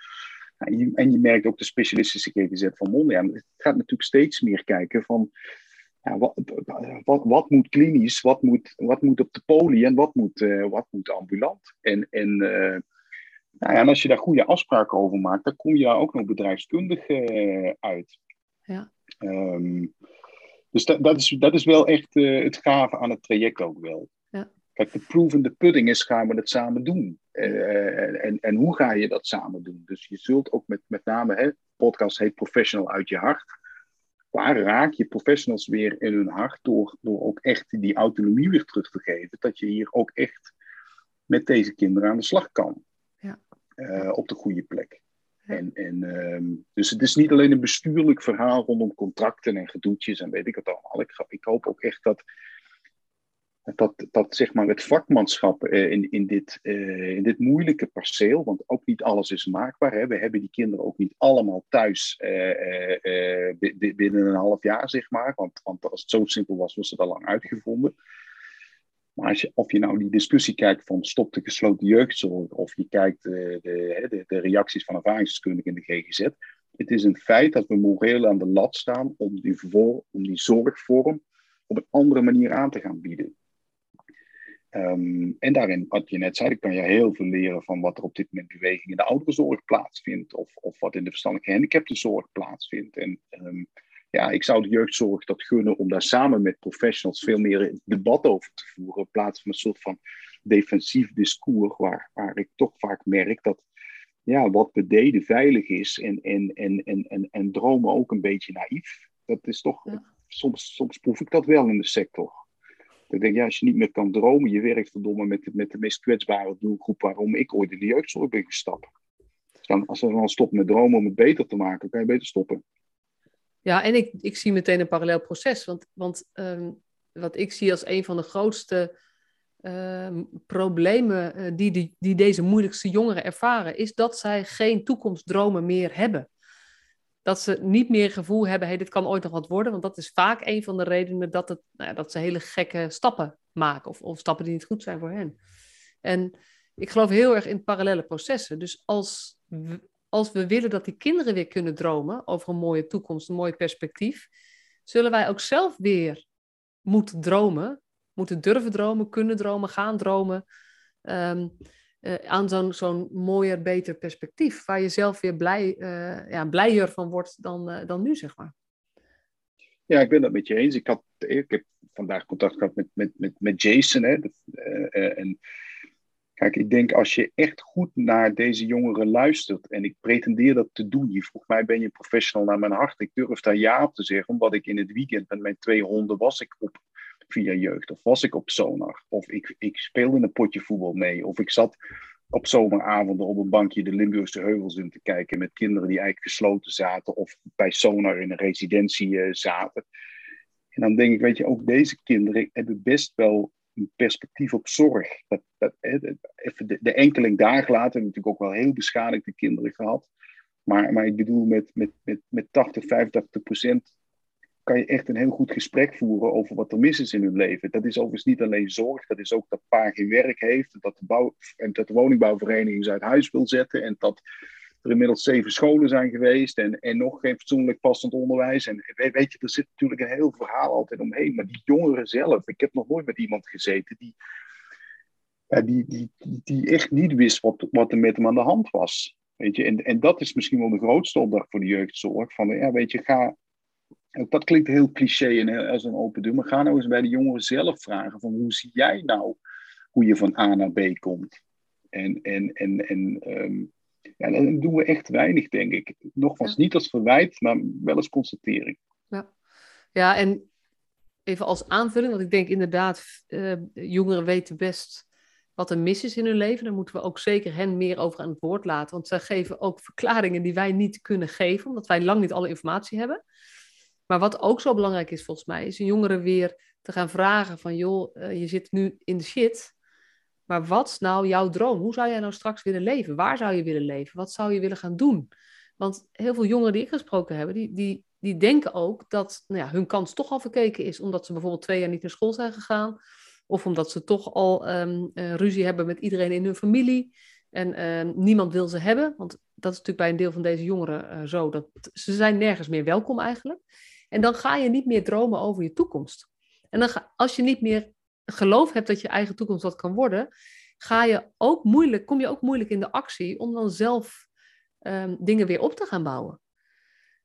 En je, en je merkt ook de specialistische GGZ van Mondiaan. Het gaat natuurlijk steeds meer kijken van ja, wat, wat, wat, moet klinisch, wat moet, wat moet op de poli en wat moet, wat moet ambulant. En, en, nou ja, en als je daar goede afspraken over maakt, dan kom je ook nog bedrijfskundig uit. Ja. Um, dus dat, dat, is, dat is wel echt uh, het gave aan het traject ook wel. Ja. Kijk, de proof in the pudding is, gaan we het samen doen? Uh, en, en hoe ga je dat samen doen? Dus je zult ook met, met name, hè, podcast heet Professional uit je hart. Waar raak je professionals weer in hun hart door, door ook echt die autonomie weer terug te geven? Dat je hier ook echt met deze kinderen aan de slag kan. Ja. Uh, op de goede plek. En, en, um, dus het is niet alleen een bestuurlijk verhaal rondom contracten en gedoetjes en weet ik het allemaal. Ik, ik hoop ook echt dat, dat, dat zeg maar het vakmanschap uh, in, in, dit, uh, in dit moeilijke perceel, want ook niet alles is maakbaar. Hè. We hebben die kinderen ook niet allemaal thuis uh, binnen een half jaar, zeg maar. Want, want als het zo simpel was, was het al lang uitgevonden. Maar als je, of je nou die discussie kijkt van stop de gesloten jeugdzorg, of je kijkt uh, de, de, reacties van ervaringsdeskundigen in de GGZ, het is een feit dat we moreel aan de lat staan om die, voor, om die zorgvorm op een andere manier aan te gaan bieden. Um, en daarin, wat je net zei, kan je heel veel leren van wat er op dit moment beweging in de ouderenzorg plaatsvindt, of, of wat in de verstandelijke gehandicaptenzorg plaatsvindt. En um, ja, ik zou de jeugdzorg dat gunnen om daar samen met professionals veel meer debat over te voeren. In plaats van een soort van defensief discours, waar, waar ik toch vaak merk dat ja, wat we deden veilig is en, en, en, en, en, en dromen ook een beetje naïef. Dat is toch, soms, soms proef ik dat wel in de sector. Ik denk, ja, als je niet meer kan dromen, je werkt verdomme met, met de meest kwetsbare doelgroep waarom ik ooit in de jeugdzorg ben gestapt. Dus dan, als we dan stoppen met dromen om het beter te maken, kan je beter stoppen. Ja, en ik, ik zie meteen een parallel proces. Want, want um, wat ik zie als een van de grootste uh, problemen uh, die, die, die deze moeilijkste jongeren ervaren, is dat zij geen toekomstdromen meer hebben. Dat ze niet meer gevoel hebben, hey, dit kan ooit nog wat worden. Want dat is vaak een van de redenen dat, het, nou ja, dat ze hele gekke stappen maken. Of, of stappen die niet goed zijn voor hen. En ik geloof heel erg in parallele processen. Dus als, als we willen dat die kinderen weer kunnen dromen over een mooie toekomst, een mooi perspectief, zullen wij ook zelf weer moeten dromen, moeten durven dromen, kunnen dromen, gaan dromen. Um, uh, aan zo'n mooier, beter perspectief, waar je zelf weer blij, uh, ja, blijer van wordt dan, uh, dan nu, zeg maar. Ja, ik ben dat met je eens. Ik, had, ik heb vandaag contact gehad met, met, met, met Jason. Hè? En Kijk, ik denk als je echt goed naar deze jongeren luistert, en ik pretendeer dat te doen, je vroeg mij, ben je professional naar mijn hart? Ik durf daar ja op te zeggen, omdat ik in het weekend met mijn twee honden was ik op via jeugd, of was ik op Sonar, of ik, ik speelde een potje voetbal mee, of ik zat op zomeravonden op een bankje de Limburgse heuvels in te kijken met kinderen die eigenlijk gesloten zaten, of bij Sonar in een residentie uh, zaten. En dan denk ik, weet je, ook deze kinderen hebben best wel een perspectief op zorg. Dat, dat, even de, de enkeling daar gelaten, natuurlijk ook wel heel beschadigde kinderen gehad. Maar, maar ik bedoel, met, met, met, met 80, 85 procent kan je echt een heel goed gesprek voeren over wat er mis is in hun leven. Dat is overigens niet alleen zorg, dat is ook dat pa geen werk heeft, dat de, bouw, en dat de woningbouwvereniging ze uit huis wil zetten en dat er inmiddels zeven scholen zijn geweest en, en nog geen fatsoenlijk passend onderwijs. En weet je, er zit natuurlijk een heel verhaal altijd omheen. Maar die jongeren zelf, ik heb nog nooit met iemand gezeten die, die, die, die echt niet wist wat, wat er met hem aan de hand was. Weet je, en, en dat is misschien wel de grootste opdracht voor de jeugdzorg. Van, ja, weet je, ga, dat klinkt heel cliché en als een open deur, maar ga nou eens bij de jongeren zelf vragen van hoe zie jij nou hoe je van A naar B komt? En, en, en, en ehm, ja, dan doen we echt weinig, denk ik. Nogmaals, niet als verwijt, maar wel als constatering. Ja, ja en even als aanvulling, want ik denk inderdaad, uh, jongeren weten best wat er mis is in hun leven. Daar moeten we ook zeker hen meer over aan het woord laten. Want zij geven ook verklaringen die wij niet kunnen geven, omdat wij lang niet alle informatie hebben. Maar wat ook zo belangrijk is volgens mij, is een jongere weer te gaan vragen van, joh, uh, je zit nu in de shit. Maar wat nou jouw droom? Hoe zou jij nou straks willen leven? Waar zou je willen leven? Wat zou je willen gaan doen? Want heel veel jongeren die ik gesproken heb, die, die, die denken ook dat nou ja, hun kans toch al verkeken is. Omdat ze bijvoorbeeld twee jaar niet naar school zijn gegaan. Of omdat ze toch al um, ruzie hebben met iedereen in hun familie. En uh, niemand wil ze hebben. Want dat is natuurlijk bij een deel van deze jongeren uh, zo. Dat ze zijn nergens meer welkom eigenlijk. En dan ga je niet meer dromen over je toekomst. En dan als je niet meer geloof hebt dat je eigen toekomst wat kan worden, ga je ook moeilijk, kom je ook moeilijk in de actie om dan zelf um, dingen weer op te gaan bouwen.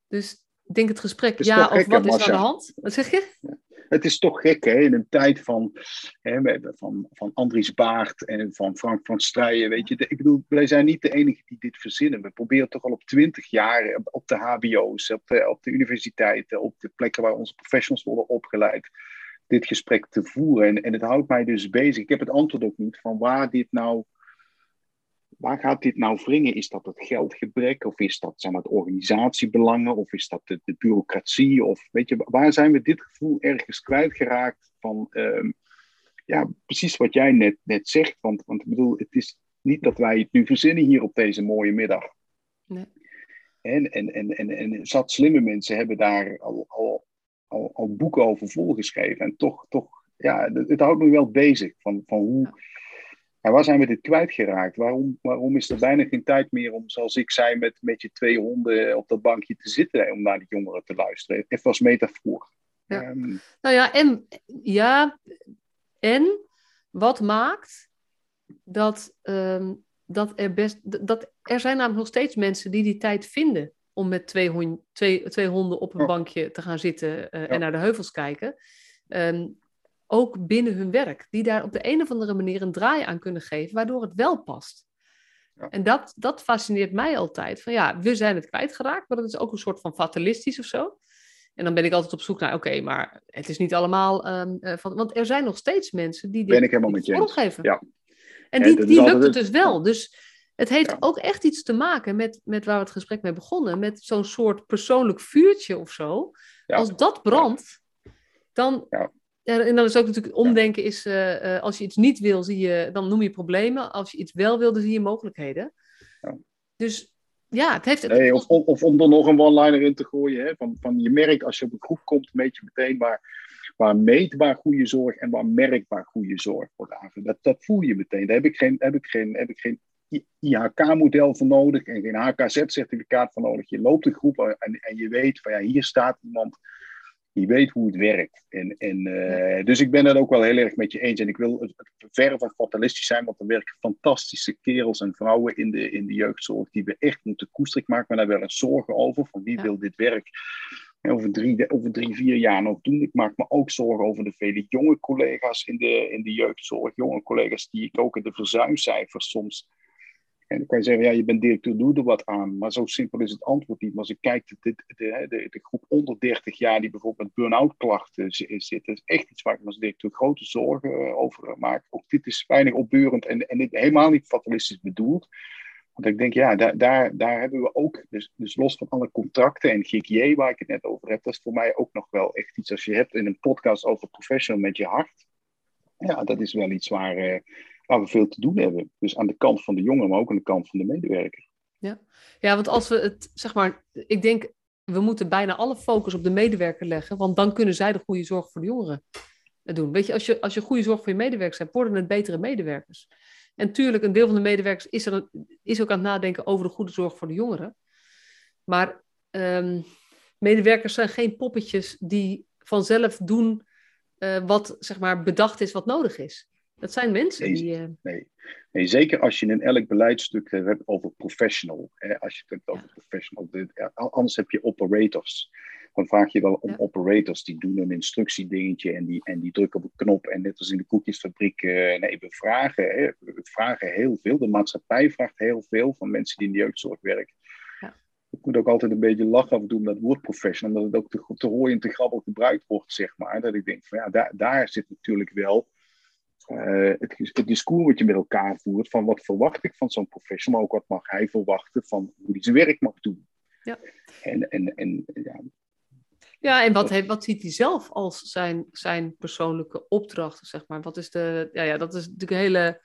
Dus ik denk het gesprek, ja of wat is aan de hand? Wat zeg je? Het is toch gek, hè? In een tijd van, hè, van, van Andries Baart en van Frank van Strijen, weet je. Ik bedoel, wij zijn niet de enige die dit verzinnen. We proberen toch al op twintig jaar op de hbo's, op de, op de universiteiten, op de plekken waar onze professionals worden opgeleid, dit gesprek te voeren. En, en het houdt mij dus bezig. Ik heb het antwoord ook niet van waar dit nou. Waar gaat dit nou wringen? Is dat het geldgebrek? Of is dat zijn het organisatiebelangen? Of is dat de, de, bureaucratie? Of weet je, waar zijn we dit gevoel ergens kwijtgeraakt van uh, ja, precies wat jij net, net zegt. Want, want ik bedoel, het is niet dat wij het nu verzinnen hier op deze mooie middag. Nee. En, en, en, en, en zat slimme mensen hebben daar al, al al, al boeken over volgeschreven. En toch, toch ja, het, het, houdt me wel bezig. Van, van hoe, ja, waar zijn we dit kwijtgeraakt? Waarom, waarom is er bijna geen tijd meer om, zoals ik zei, met, met je twee honden op dat bankje te zitten om naar die jongeren te luisteren? Even als metafoor. Ja. Um, nou ja, en, ja, en wat maakt dat, um, dat er best. Dat, er zijn namelijk nog steeds mensen die die tijd vinden om met twee, twee, twee honden op een bankje te gaan zitten uh, en naar de heuvels kijken. Um, ook binnen hun werk, die daar op de een of andere manier een draai aan kunnen geven, waardoor het wel past. Ja. En dat, dat fascineert mij altijd. Van ja, we zijn het kwijtgeraakt, maar dat is ook een soort van fatalistisch of zo. En dan ben ik altijd op zoek naar, oké, maar het is niet allemaal um, uh, van, want er zijn nog steeds mensen die dit ben ik helemaal met je vormgeven. Ja. En die, die lukt het dus wel. Dus het heeft ook echt iets te maken met, met waar we het gesprek mee begonnen. Met zo'n soort persoonlijk vuurtje of zo. Als dat brandt, dan. en dan is ook natuurlijk omdenken is, uh, uh, als je iets niet wil, zie je, dan noem je problemen. Als je iets wel wil, dan zie je mogelijkheden. Dus ja, het heeft... Nee, of, of, om er nog een one-liner in te gooien. Hè, van, van je merkt, als je op een groep komt, meet je meteen waar, waar meetbaar goede zorg en waar merkbaar goede zorg wordt aangevuld. Dat, dat voel je meteen. Daar heb ik geen, heb ik geen, heb ik geen IHK-model voor nodig en geen HKZ-certificaat voor nodig. Je loopt de groep en, en je weet van ja, hier staat iemand die weet hoe het werkt. En, en, uh, dus ik ben het ook wel heel erg met je eens. En ik wil verre van fatalistisch zijn, want er werken fantastische kerels en vrouwen in de, in de jeugdzorg die we echt moeten koesteren. Ik maak me daar wel eens zorgen over, van wie ja. wil dit werk over drie, over drie, vier jaar nog doen. Ik maak me ook zorgen over de vele jonge collega's in de, in de jeugdzorg. Jonge collega's die ik ook in de verzuimcijfers soms. En dan kan je zeggen, ja, je bent directeur, doe er wat aan. Maar zo simpel is het antwoord niet. Maar als ik kijk, de, de, de, groep onder 30 jaar die bijvoorbeeld met burn-out klachten zit, is echt iets waar ik als directeur grote zorgen eh, over maak. Ook dit is weinig opbeurend en, en helemaal niet fatalistisch bedoeld. Want ik denk, ja, daar, daar, daar hebben we ook, dus, dus los van alle contracten en GKJ waar ik het net over heb, dat is voor mij ook nog wel echt iets als je hebt in een podcast over professional met je hart. Ja, dat is wel iets waar, uh, waar we veel te doen hebben. Dus aan de kant van de jongen, maar ook aan de kant van de medewerker. Ja, ja want als we het, zeg maar, ik denk, we moeten bijna alle focus op de medewerker leggen, want dan kunnen zij de goede zorg voor de jongeren doen. Weet je, als je, als je goede zorg voor je medewerkers hebt, worden het betere medewerkers. En tuurlijk, een deel van de medewerkers is, er, is ook aan het nadenken over de goede zorg voor de jongeren. Maar um, medewerkers zijn geen poppetjes die vanzelf doen uh, wat zeg maar, bedacht is wat nodig is. Dat zijn mensen nee, die. Uh... Nee. nee. zeker als je in elk beleidstuk hebt over professional. Hè, als je het hebt over ja. professional. Anders heb je operators dan vraag je wel om operators die doen een instructiedingetje en die, en die drukken op een knop. En net als in de koekjesfabriek, uh, nee, we vragen, hè, we vragen heel veel. De maatschappij vraagt heel veel van mensen die in de jeugdzorg werken. Ja. Ik moet ook altijd een beetje lachen af en toe om dat woord professional, omdat het ook te, te hooi en te grabbel gebruikt wordt, zeg maar. Dat ik denk van ja, daar, daar zit natuurlijk wel uh, het, het, discours wat je met elkaar voert van wat verwacht ik van zo'n professional, maar ook wat mag hij verwachten van hoe hij zijn werk mag doen. Ja. En, en, en ja, ja, en wat, heeft, wat ziet hij zelf als zijn, zijn persoonlijke opdrachten, zeg maar? Wat is de, ja, ja, dat is natuurlijk een hele,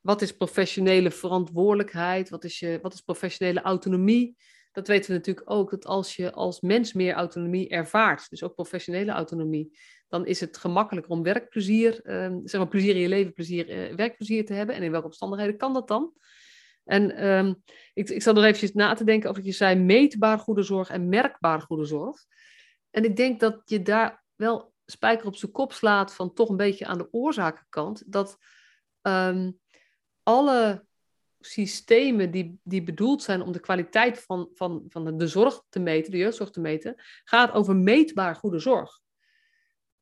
wat is professionele verantwoordelijkheid? Wat is, je, wat is professionele autonomie? Dat weten we natuurlijk ook, dat als je als mens meer autonomie ervaart, dus ook professionele autonomie, dan is het gemakkelijker om werkplezier, eh, zeg maar plezier in je leven, plezier, eh, werkplezier te hebben. En in welke omstandigheden kan dat dan? En ehm, ik, ik zal nog eventjes na te denken over wat je zei, meetbaar goede zorg en merkbaar goede zorg. En ik denk dat je daar wel spijker op zijn kop slaat van toch een beetje aan de oorzakenkant. Dat ehm, alle systemen die, die bedoeld zijn om de kwaliteit van, van, van de zorg te meten, de jeugdzorg te meten, gaat over meetbaar goede zorg.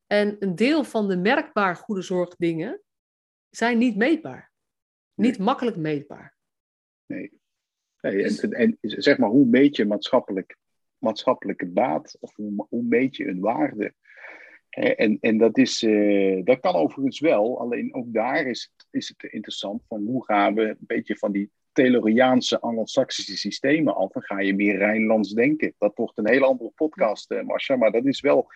En een deel van de merkbaar goede zorg dingen zijn niet meetbaar. Niet makkelijk meetbaar. Nee. nee en, dus en, zeg maar, hoe meet je maatschappelijk maatschappelijke baat? Of hoe, hoe meet je een waarde? En, en dat, is, uh, dat kan overigens wel, alleen ook daar is is het interessant van hoe gaan we een beetje van die Tayloriaanse Anglo-Saxische systemen af en ga je meer Rijnlands denken. Dat wordt een hele andere podcast, Marcia, maar dat is wel,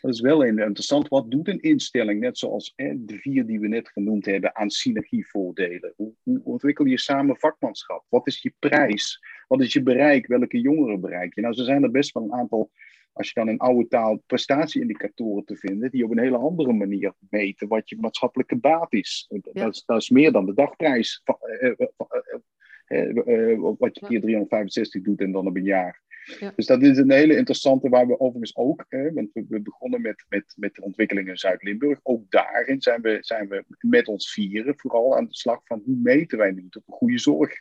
dat is wel interessant. Wat doet een instelling, net zoals de vier die we net genoemd hebben, aan synergievoordelen? Hoe, hoe ontwikkel je samen vakmanschap? Wat is je prijs? Wat is je bereik? Welke jongeren bereik je? Nou, zo zijn er best wel een aantal als je dan in oude taal prestatieindicatoren te vinden, die op een hele andere manier meten wat je maatschappelijke baat is. Dat, is dat, is meer dan de dagprijs, eh, eh, eh, wat je keer 365 doet en dan op een jaar. Ja. Dus dat is een hele interessante, waar we overigens ook, hè, want we, begonnen met, met, met de ontwikkeling in Zuid-Limburg. Ook daarin zijn we, zijn we met ons vieren vooral aan de slag van hoe meten wij nu op een goede zorg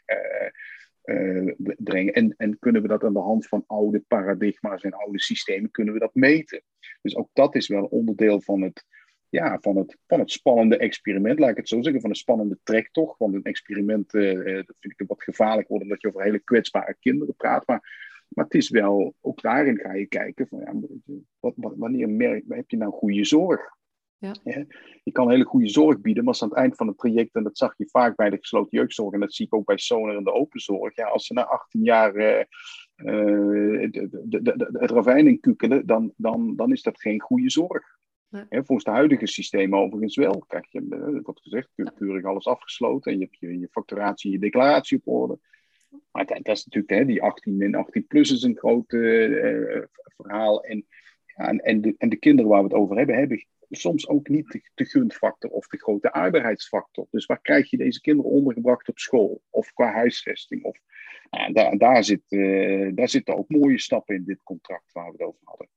uh, brengen. En, en kunnen we dat aan de hand van oude paradigma's en oude systemen, kunnen we dat meten. Dus ook dat is wel onderdeel van het, ja, van het, van het spannende experiment, laat ik het zo zeggen, van een spannende trektocht. Want een experiment, uh, dat vind ik wat gevaarlijk worden, omdat je over hele kwetsbare kinderen praat. Maar, maar het is wel, ook daarin ga je kijken van, ja, wat, wat, wanneer merk, heb je nou goede zorg? Ja. Je kan hele goede zorg bieden, maar als aan het eind van het traject, en dat zag je vaak bij de gesloten jeugdzorg, en dat zie ik ook bij Sonar en de open zorg, ja, als ze na 18 jaar uh, uh, de, de, de, het ravijn in dan, dan, dan is dat geen goede zorg. Nee. volgens de huidige systemen overigens wel. Krijg je, uh, wordt gezegd, keurig alles afgesloten en je hebt je, je facturatie en je declaratie op orde. Maar dat, dat is natuurlijk, hè, die 18 en 18 plus is een groot verhaal. En, ja, en, en, de, en de kinderen waar we het over hebben, hebben soms ook niet de, de gunfactor of de grote arbeidsfactor. Dus waar krijg je deze kinderen ondergebracht op school of qua huisvesting? Of, nou, daar, daar, zit, uh, daar zitten ook mooie stappen in dit contract waar we het over hadden.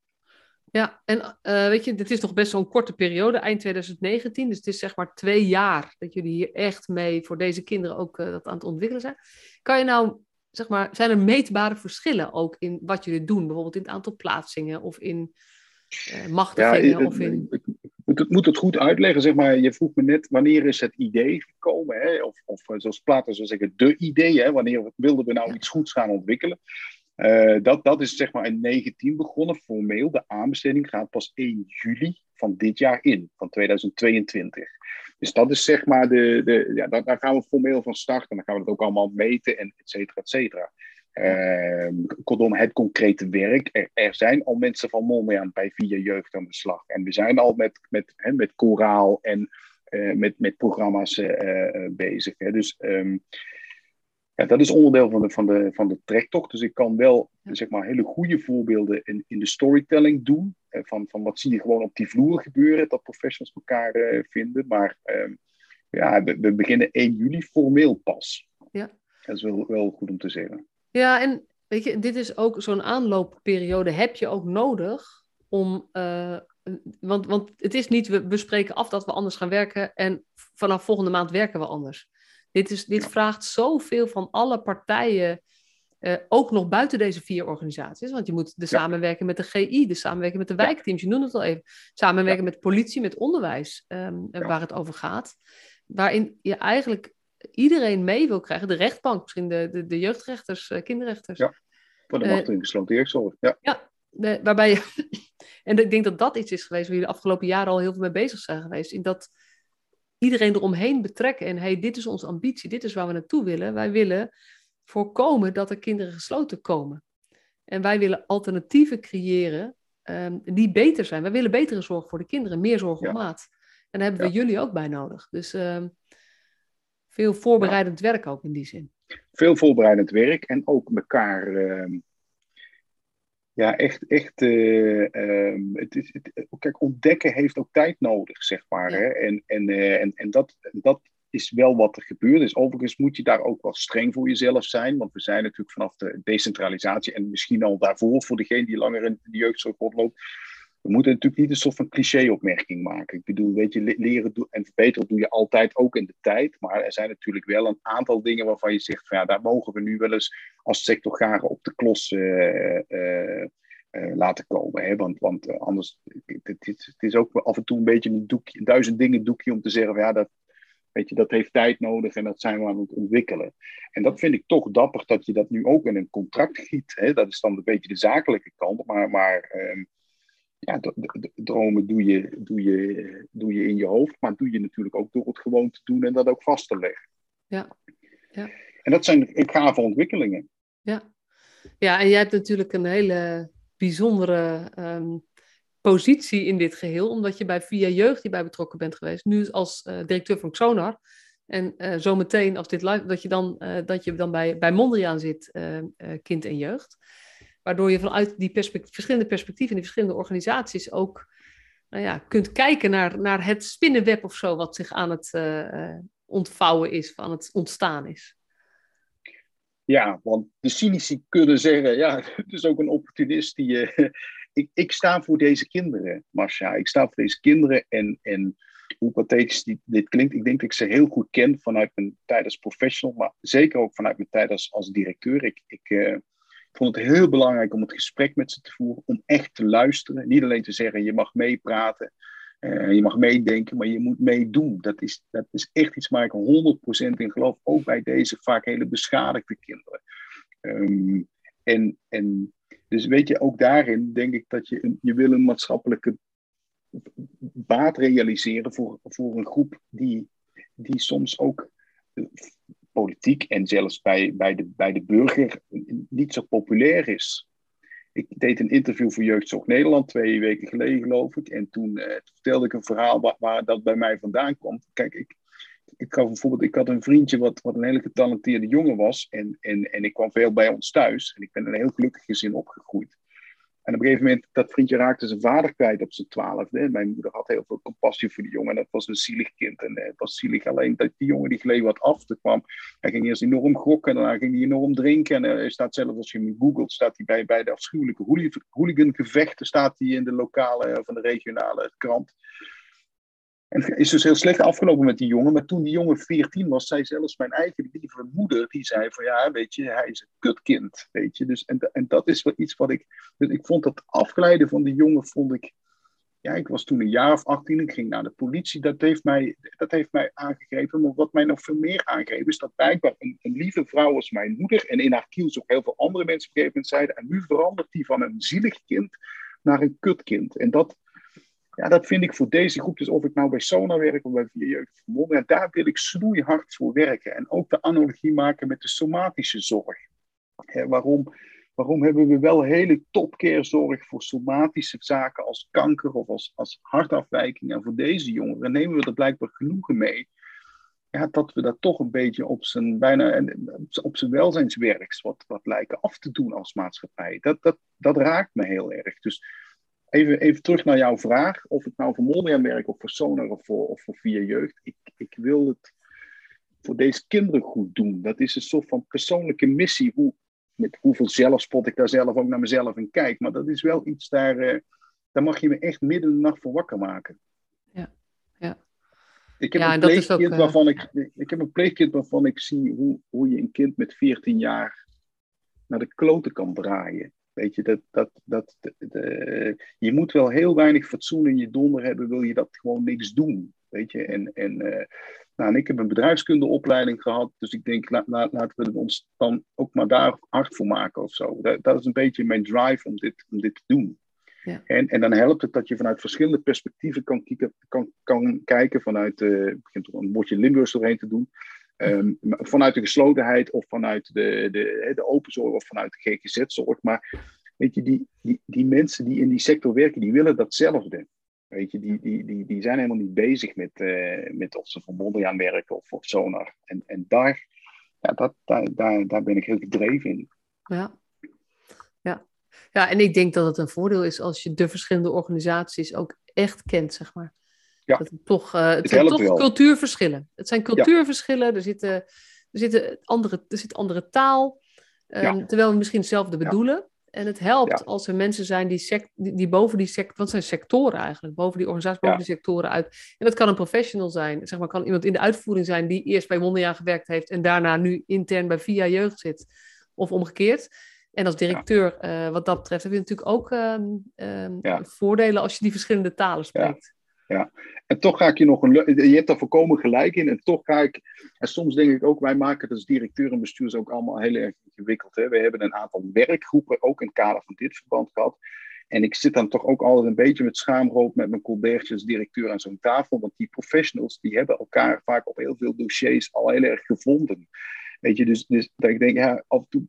Ja, en uh, weet je, dit is nog best een korte periode, eind 2019. Dus het is zeg maar twee jaar dat jullie hier echt mee voor deze kinderen ook uh, dat aan het ontwikkelen zijn. Kan je nou zeg maar, zijn er meetbare verschillen ook in wat jullie doen? Bijvoorbeeld in het aantal plaatsingen of in uh, machtigingen? Ja, of in... ik, moet, het, moet het goed uitleggen. Zeg maar, je vroeg me net, wanneer is het idee gekomen? Hè? Of, of zoals Plato zou zeggen, de idee. Hè? Wanneer wilden we nou iets goeds gaan ontwikkelen? Uh, dat, dat is zeg maar in 19 begonnen, formeel. De aanbesteding gaat pas 1 juli van dit jaar in, van 2022. Dus dat is zeg maar de, de ja, daar, gaan we formeel van starten. Dan gaan we het ook allemaal meten en et cetera, et cetera. Uh, kortom, het concrete werk. Er, er, zijn al mensen van Mondriaan bij Via Jeugd aan de slag. En we zijn al met, met, hè, met koraal en uh, met, met programma's uh, bezig. Hè. Dus um, ja, dat is onderdeel van de, van, de, van de trektocht. Dus ik kan wel zeg maar, hele goede voorbeelden in, in de storytelling doen. Van, van wat zie je gewoon op die vloer gebeuren, dat professionals elkaar uh, vinden. Maar uh, ja, we, we, beginnen 1 juli formeel pas. Ja. Dat is wel, wel goed om te zeggen. Ja, en weet je, dit is ook zo'n aanloopperiode heb je ook nodig om. Uh, want, want het is niet, we bespreken af dat we anders gaan werken en vanaf volgende maand werken we anders. Dit, is, dit vraagt zoveel van alle partijen, uh, ook nog buiten deze vier organisaties. Want je moet de samenwerken met de GI, de samenwerken met de wijkteams, je noemt het al even. Samenwerken met politie, met onderwijs, um, waar het over gaat. Waarin je eigenlijk iedereen mee wil krijgen. De rechtbank, misschien de, de, de jeugdrechters, uh, kinderrechters. Ja, voor de macht in gesloten eerste Ja, ja de, waarbij je... [LAUGHS] en ik denk dat dat iets is geweest waar jullie de afgelopen jaren al heel veel mee bezig zijn geweest. In dat iedereen eromheen betrekken. En hey, dit is onze ambitie, dit is waar we naartoe willen. Wij willen voorkomen dat er kinderen gesloten komen. En wij willen alternatieven creëren um, die beter zijn. Wij willen betere zorg voor de kinderen, meer zorg op maat. En daar hebben we jullie ook bij nodig. Dus um, veel voorbereidend werk ook in die zin. Veel voorbereidend werk en ook elkaar uh, ja, echt, echt uh, het is, het, kijk, ontdekken heeft ook tijd nodig, zeg maar. Hè? En, en, uh, en, en dat, dat is wel wat er gebeurt. Dus overigens moet je daar ook wel streng voor jezelf zijn. Want we zijn natuurlijk vanaf de decentralisatie en misschien al daarvoor, voor degene die langer in de jeugdzorg rondloopt, we moeten natuurlijk niet een soort van cliché-opmerking maken. Ik bedoel, weet je, leren en verbeteren doe je altijd ook in de tijd. Maar er zijn natuurlijk wel een aantal dingen waarvan je zegt: van ja, daar mogen we nu wel eens als sectorgaren op de klos uh, uh, uh, laten komen. Hè? Want, want anders, het, het, is ook af en toe een beetje een, doekje, duizend dingen doekje om te zeggen: van, ja, dat, weet je, dat heeft tijd nodig en dat zijn we aan het ontwikkelen. En dat vind ik toch dapper dat je dat nu ook in een contract giet. Hè? Dat is dan een beetje de zakelijke kant. Maar. maar ehm, ja, dromen doe je, doe, je, doe je in je hoofd, maar doe je natuurlijk ook door het gewoon te doen en dat ook vast te leggen. Ja. ja. En dat zijn gave ontwikkelingen. Ja. ja, en jij hebt natuurlijk een hele bijzondere ehm, positie in dit geheel, omdat je bij Via Jeugd hierbij betrokken bent geweest, nu als uh, directeur van Xonar. En uh, zometeen, als dit live, dat je dan, uh, dat je dan bij, bij Mondriaan zit, kind en jeugd. Waardoor je vanuit die verschillende perspectieven in die verschillende organisaties ook nou ja, kunt kijken naar, naar het spinnenweb of zo, wat zich aan het uh, ontvouwen is, aan het ontstaan is. Ja, want de cynici kunnen zeggen, ja, [LAUGHS] het is ook een opportunist die. Uh, [LAUGHS] ik, ik sta voor deze kinderen, Marcia. Ik sta voor deze kinderen en, en hoe pathetisch dit klinkt, ik denk dat ik ze heel goed ken vanuit mijn tijd als professional, maar zeker ook vanuit mijn tijd als, als directeur. Ik, ik, vond het heel belangrijk om het gesprek met ze te voeren, om echt te luisteren. Niet alleen te zeggen, je mag meepraten, uh, je mag meedenken, maar je moet meedoen. Dat is, dat is echt iets waar ik 100% in geloof, ook bij deze vaak hele beschadigde kinderen. Um, en, en dus weet je, ook daarin denk ik dat je, je wil een maatschappelijke baat realiseren voor, voor een groep die, die soms ook politiek en zelfs bij, bij, de, bij de burger niet zo populair is. Ik deed een interview voor Jeugdzorg Nederland twee weken geleden, geloof ik. En toen eh, vertelde ik een verhaal waar, dat bij mij vandaan kwam. Kijk, ik, ik, had bijvoorbeeld, ik had een vriendje wat, wat een hele getalenteerde jongen was. En, en, en ik kwam veel bij ons thuis. En ik ben in een heel gelukkig gezin opgegroeid. En op een gegeven moment, dat vriendje raakte zijn vader kwijt op zijn twaalfde. Mijn moeder had heel veel compassie voor die jongen. En dat was een zielig kind. En het was zielig alleen dat die jongen die gleed wat af. te kwam. Hij ging eerst enorm gokken. Daarna ging hij enorm drinken. En hij staat zelf, als je hem googelt, staat hij bij, bij de afschuwelijke hooligangevechten. Staat hij in de lokale of de regionale krant. En het is dus heel slecht afgelopen met die jongen. Maar toen die jongen 14 was, zei zelfs mijn eigen lieve moeder, die zei van ja, weet je, hij is een kutkind. Weet je, dus, en, en dat is wel iets wat ik. Dus ik vond dat afgeleiden van die jongen, vond ik. Ja, ik was toen een jaar of 18, ik ging naar de politie. Dat heeft mij, dat heeft mij aangegeven. Maar wat mij nog veel meer aangeeft, is dat blijkbaar een, een lieve vrouw als mijn moeder. En in haar kiels ook heel veel andere mensen op een gegeven moment zeiden. En nu verandert die van een zielig kind naar een kutkind. En dat, ja, dat vind ik voor deze groep, dus of ik nou bij Sona werk of bij Via Jeugd Vermonden, ja, daar wil ik snoeihard voor werken. En ook de analogie maken met de somatische zorg. waarom, waarom hebben we wel hele topcarezorg voor somatische zaken als kanker of als, als hartafwijking? En voor deze jongeren nemen we er blijkbaar genoegen mee. Ja, dat we dat toch een beetje op zijn, bijna, op zijn welzijnswerks wat, wat lijken af te doen als maatschappij. Dat, dat, dat raakt me heel erg. Dus Even, even terug naar jouw vraag. Of ik nou voor Mondriaan werk of voor Sonar of voor, of voor Via Jeugd. Ik, ik wil het voor deze kinderen goed doen. Dat is een soort van persoonlijke missie. Hoe, met hoeveel zelfspot ik daar zelf ook naar mezelf in kijk. Maar dat is wel iets daar, uh, daar mag je me echt midden in de nacht voor wakker maken. Ja, ja. Ik heb, een, pleegkind uh... waarvan ik, ik heb een pleegkind waarvan ik zie hoe, hoe je een kind met 14 jaar naar de kloten kan draaien. Weet je, dat, dat, dat, de, je moet wel heel weinig fatsoen in je donder hebben, wil je dat gewoon niks doen. Weet je, en, en, uh, nou, en ik heb een bedrijfskundeopleiding gehad, dus ik denk, la, la, laten we ons dan ook maar daar hard voor maken of zo. Dat, dat is een beetje mijn drive om dit, om dit te doen. Ja. En, en dan helpt het dat je vanuit verschillende perspectieven kan, kieken, kan, kan kijken, vanuit, uh, begint er een bordje Limburgs doorheen te doen, Um, vanuit de geslotenheid of vanuit de, de, de open zorg of vanuit de GGZ-zorg. Maar weet je, die, die, die mensen die in die sector werken, die willen datzelfde. Weet je, die, die, die, die zijn helemaal niet bezig met, uh, met of ze voor Mondriaan werken of voor Sonar. En, en daar, ja, dat, daar, daar, daar ben ik heel gedreven in. Ja. ja. Ja, en ik denk dat het een voordeel is als je de verschillende organisaties ook echt kent, zeg maar. Ja. Dat het toch, uh, het, zijn toch cultuurverschillen. Het zijn cultuurverschillen, er, zitten, er, zitten andere, er zit andere taal, um, terwijl we misschien hetzelfde bedoelen. En het helpt als er mensen zijn die, sect, die, die, boven die sector, wat zijn sectoren eigenlijk, boven die organisatie, boven die sectoren uit. En dat kan een professional zijn, zeg maar, kan iemand in de uitvoering zijn die eerst bij Mondriaan gewerkt heeft en daarna nu intern bij VIA Jeugd zit, of omgekeerd. En als directeur, uh, wat dat betreft, heb je natuurlijk ook um, um, voordelen als je die verschillende talen spreekt ja. En toch ga ik je nog een. Je hebt daar volkomen gelijk in. En toch ga ik. En soms denk ik ook, wij maken het als directeur en bestuur ook allemaal heel erg ingewikkeld. Hè? We hebben een aantal werkgroepen ook in het kader van dit verband gehad. En ik zit dan toch ook altijd een beetje met schaamrood met mijn colbertjes als directeur aan zo'n tafel. Want die professionals die hebben elkaar vaak op heel veel dossiers al heel erg gevonden. Weet je, dus, dus dat ik denk, ja, af en toe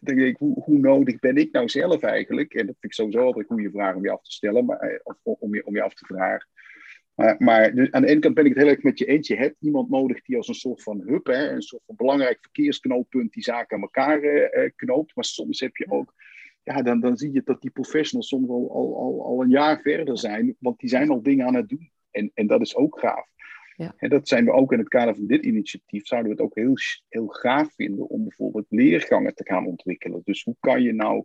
denk ik, hoe, nodig ben ik nou zelf eigenlijk? En dat vind ik sowieso altijd een goede vraag om je af te stellen, maar, eh, om je, om je af te vragen. Maar, maar dus aan de ene kant ben ik het heel erg met je eens. Je hebt iemand nodig die als een soort van hub, hè, een soort van belangrijk verkeersknooppunt, die zaken aan elkaar uh, knoopt. Maar soms heb je ook, ja, dan, dan zie je dat die professionals soms al, al, al, al een jaar verder zijn, want die zijn al dingen aan het doen. En, en dat is ook gaaf. Ja. En dat zijn we ook in het kader van dit initiatief, zouden we het ook heel, heel gaaf vinden om bijvoorbeeld leergangen te gaan ontwikkelen. Dus hoe kan je nou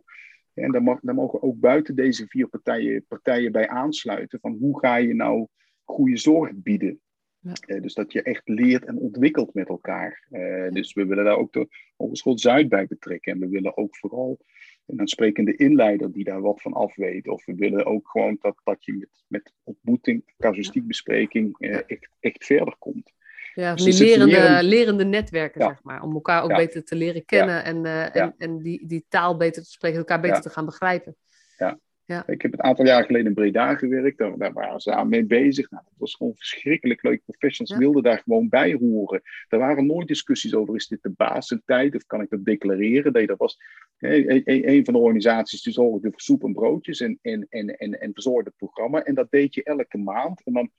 en daar, mag, daar, mogen ook buiten deze vier partijen, partijen bij aansluiten. Van hoe ga je nou goede zorg bieden. Ja. Uh, dus dat je echt leert en ontwikkelt met elkaar. Uh, dus we willen daar ook de Hogeschool Zuid bij betrekken. En we willen ook vooral een sprekende inleider die daar wat van af weet. Of we willen ook gewoon dat, dat je met, met ontmoeting, casuïstiekbespreking uh, echt, echt verder komt. Ja, dus die lerende, lerende netwerken, zeg maar. Om elkaar ook beter te leren kennen en, en, en die, die taal beter te spreken, elkaar beter te gaan begrijpen. Ja, ja. Ik heb een aantal jaar geleden in Breda gewerkt, daar, daar waren ze aan mee bezig. Nou, dat was gewoon verschrikkelijk leuk. Professionals wilden daar gewoon bij horen. Er waren nooit discussies over, is dit de baas tijd of kan ik dat declareren? Nee, dat was een, een van de organisaties die zorgde voor soep en broodjes en, en, en, en, en verzorgde het programma. En dat deed je elke maand. En dan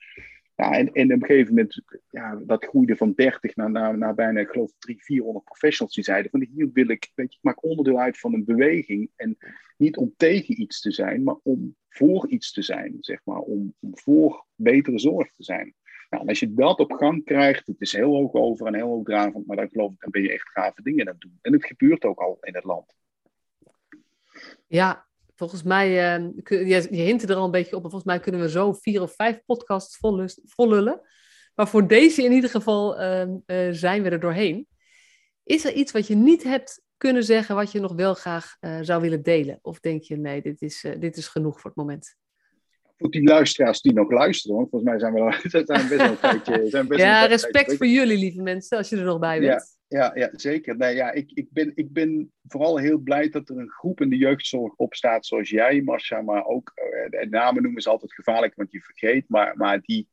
en, en op een gegeven moment, ja, dat groeide van 30 naar, naar, naar bijna, ik geloof, 300, 400 professionals die zeiden van hier wil ik, weet je, ik maak onderdeel uit van een beweging. En niet om tegen iets te zijn, maar om voor iets te zijn, zeg maar, om, om voor betere zorg te zijn. Nou, en als je dat op gang krijgt, het is heel hoog over en heel hoogdravend, maar dan geloof ik, dan ben je echt gave dingen aan het doen. En het gebeurt ook al in het land. Ja, volgens mij, uh, je, je hint er al een beetje op, volgens mij kunnen we zo vier of vijf podcasts vollullen. Maar voor deze in ieder geval ehm, eh, zijn we er doorheen. Is er iets wat je niet hebt kunnen zeggen, wat je nog wel graag uh, zou willen delen? Of denk je, nee, dit is, uh, dit is genoeg voor het moment? Voor die luisteraars die nog luisteren, want volgens mij zijn we, [LAUGHS] zijn best wel een tijdje... Zijn best ja, respect voor jullie, lieve mensen, als je er nog bij bent. Ja, ja, zeker. Nee, ja, ik, ik, ben, ik ben vooral heel blij dat er een groep in de jeugdzorg opstaat, zoals jij, Marcia, maar ook, uh, namen noemen is altijd gevaarlijk, want je vergeet, maar, maar die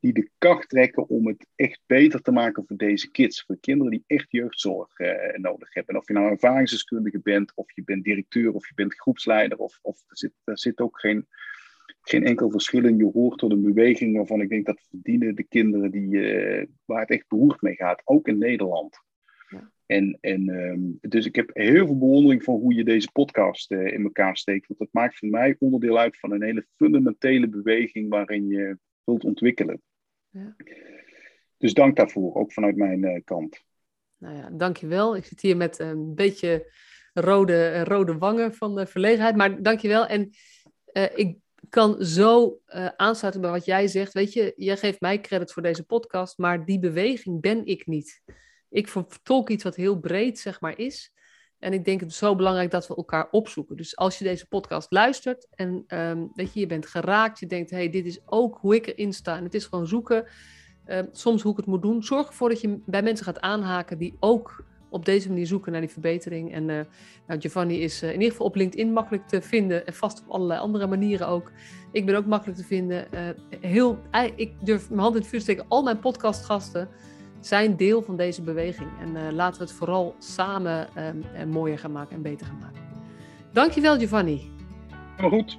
die de kracht trekken om het echt beter te maken voor deze kids. Voor de kinderen die echt jeugdzorg eh, nodig hebben. En of je nou ervaringsdeskundige bent, of je bent directeur, of je bent groepsleider, of, of er, zit, er zit ook geen, geen enkel verschil in. Je hoort tot een beweging waarvan ik denk dat verdienen de kinderen die, uh, waar het echt beroerd mee gaat, ook in Nederland. Ja. En, en um, dus ik heb heel veel bewondering voor hoe je deze podcast uh, in elkaar steekt. Want het maakt voor mij onderdeel uit van een hele fundamentele beweging waarin je wilt ontwikkelen. Ja. Dus dank daarvoor, ook vanuit mijn uh, kant. Nou ja, dankjewel. Ik zit hier met een beetje rode, rode wangen van de verlegenheid, maar dankjewel. En uh, ik kan zo uh, aansluiten bij wat jij zegt. Weet je, jij geeft mij credit voor deze podcast, maar die beweging ben ik niet. Ik vertolk iets wat heel breed, zeg maar, is. En ik denk het zo belangrijk dat we elkaar opzoeken. Dus als je deze podcast luistert en um, je, je bent geraakt, je denkt, hey, dit is ook hoe ik erin sta. En het is gewoon zoeken, uh, soms hoe ik het moet doen. Zorg ervoor dat je bij mensen gaat aanhaken die ook op deze manier zoeken naar die verbetering. En uh, Giovanni is uh, in ieder geval op LinkedIn makkelijk te vinden en vast op allerlei andere manieren ook. Ik ben ook makkelijk te vinden. Eh, heel, ik durf mijn hand in het vuur te steken. Al mijn podcastgasten zijn deel van deze beweging. En laten we het vooral samen um, mooier gaan maken en beter gaan maken. Dankjewel, Giovanni. Goed.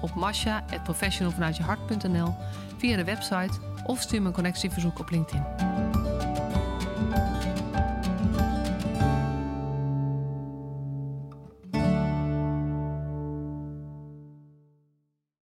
op masha.professionalvanuitjehart.nl via de website of stuur me een connectieverzoek op LinkedIn.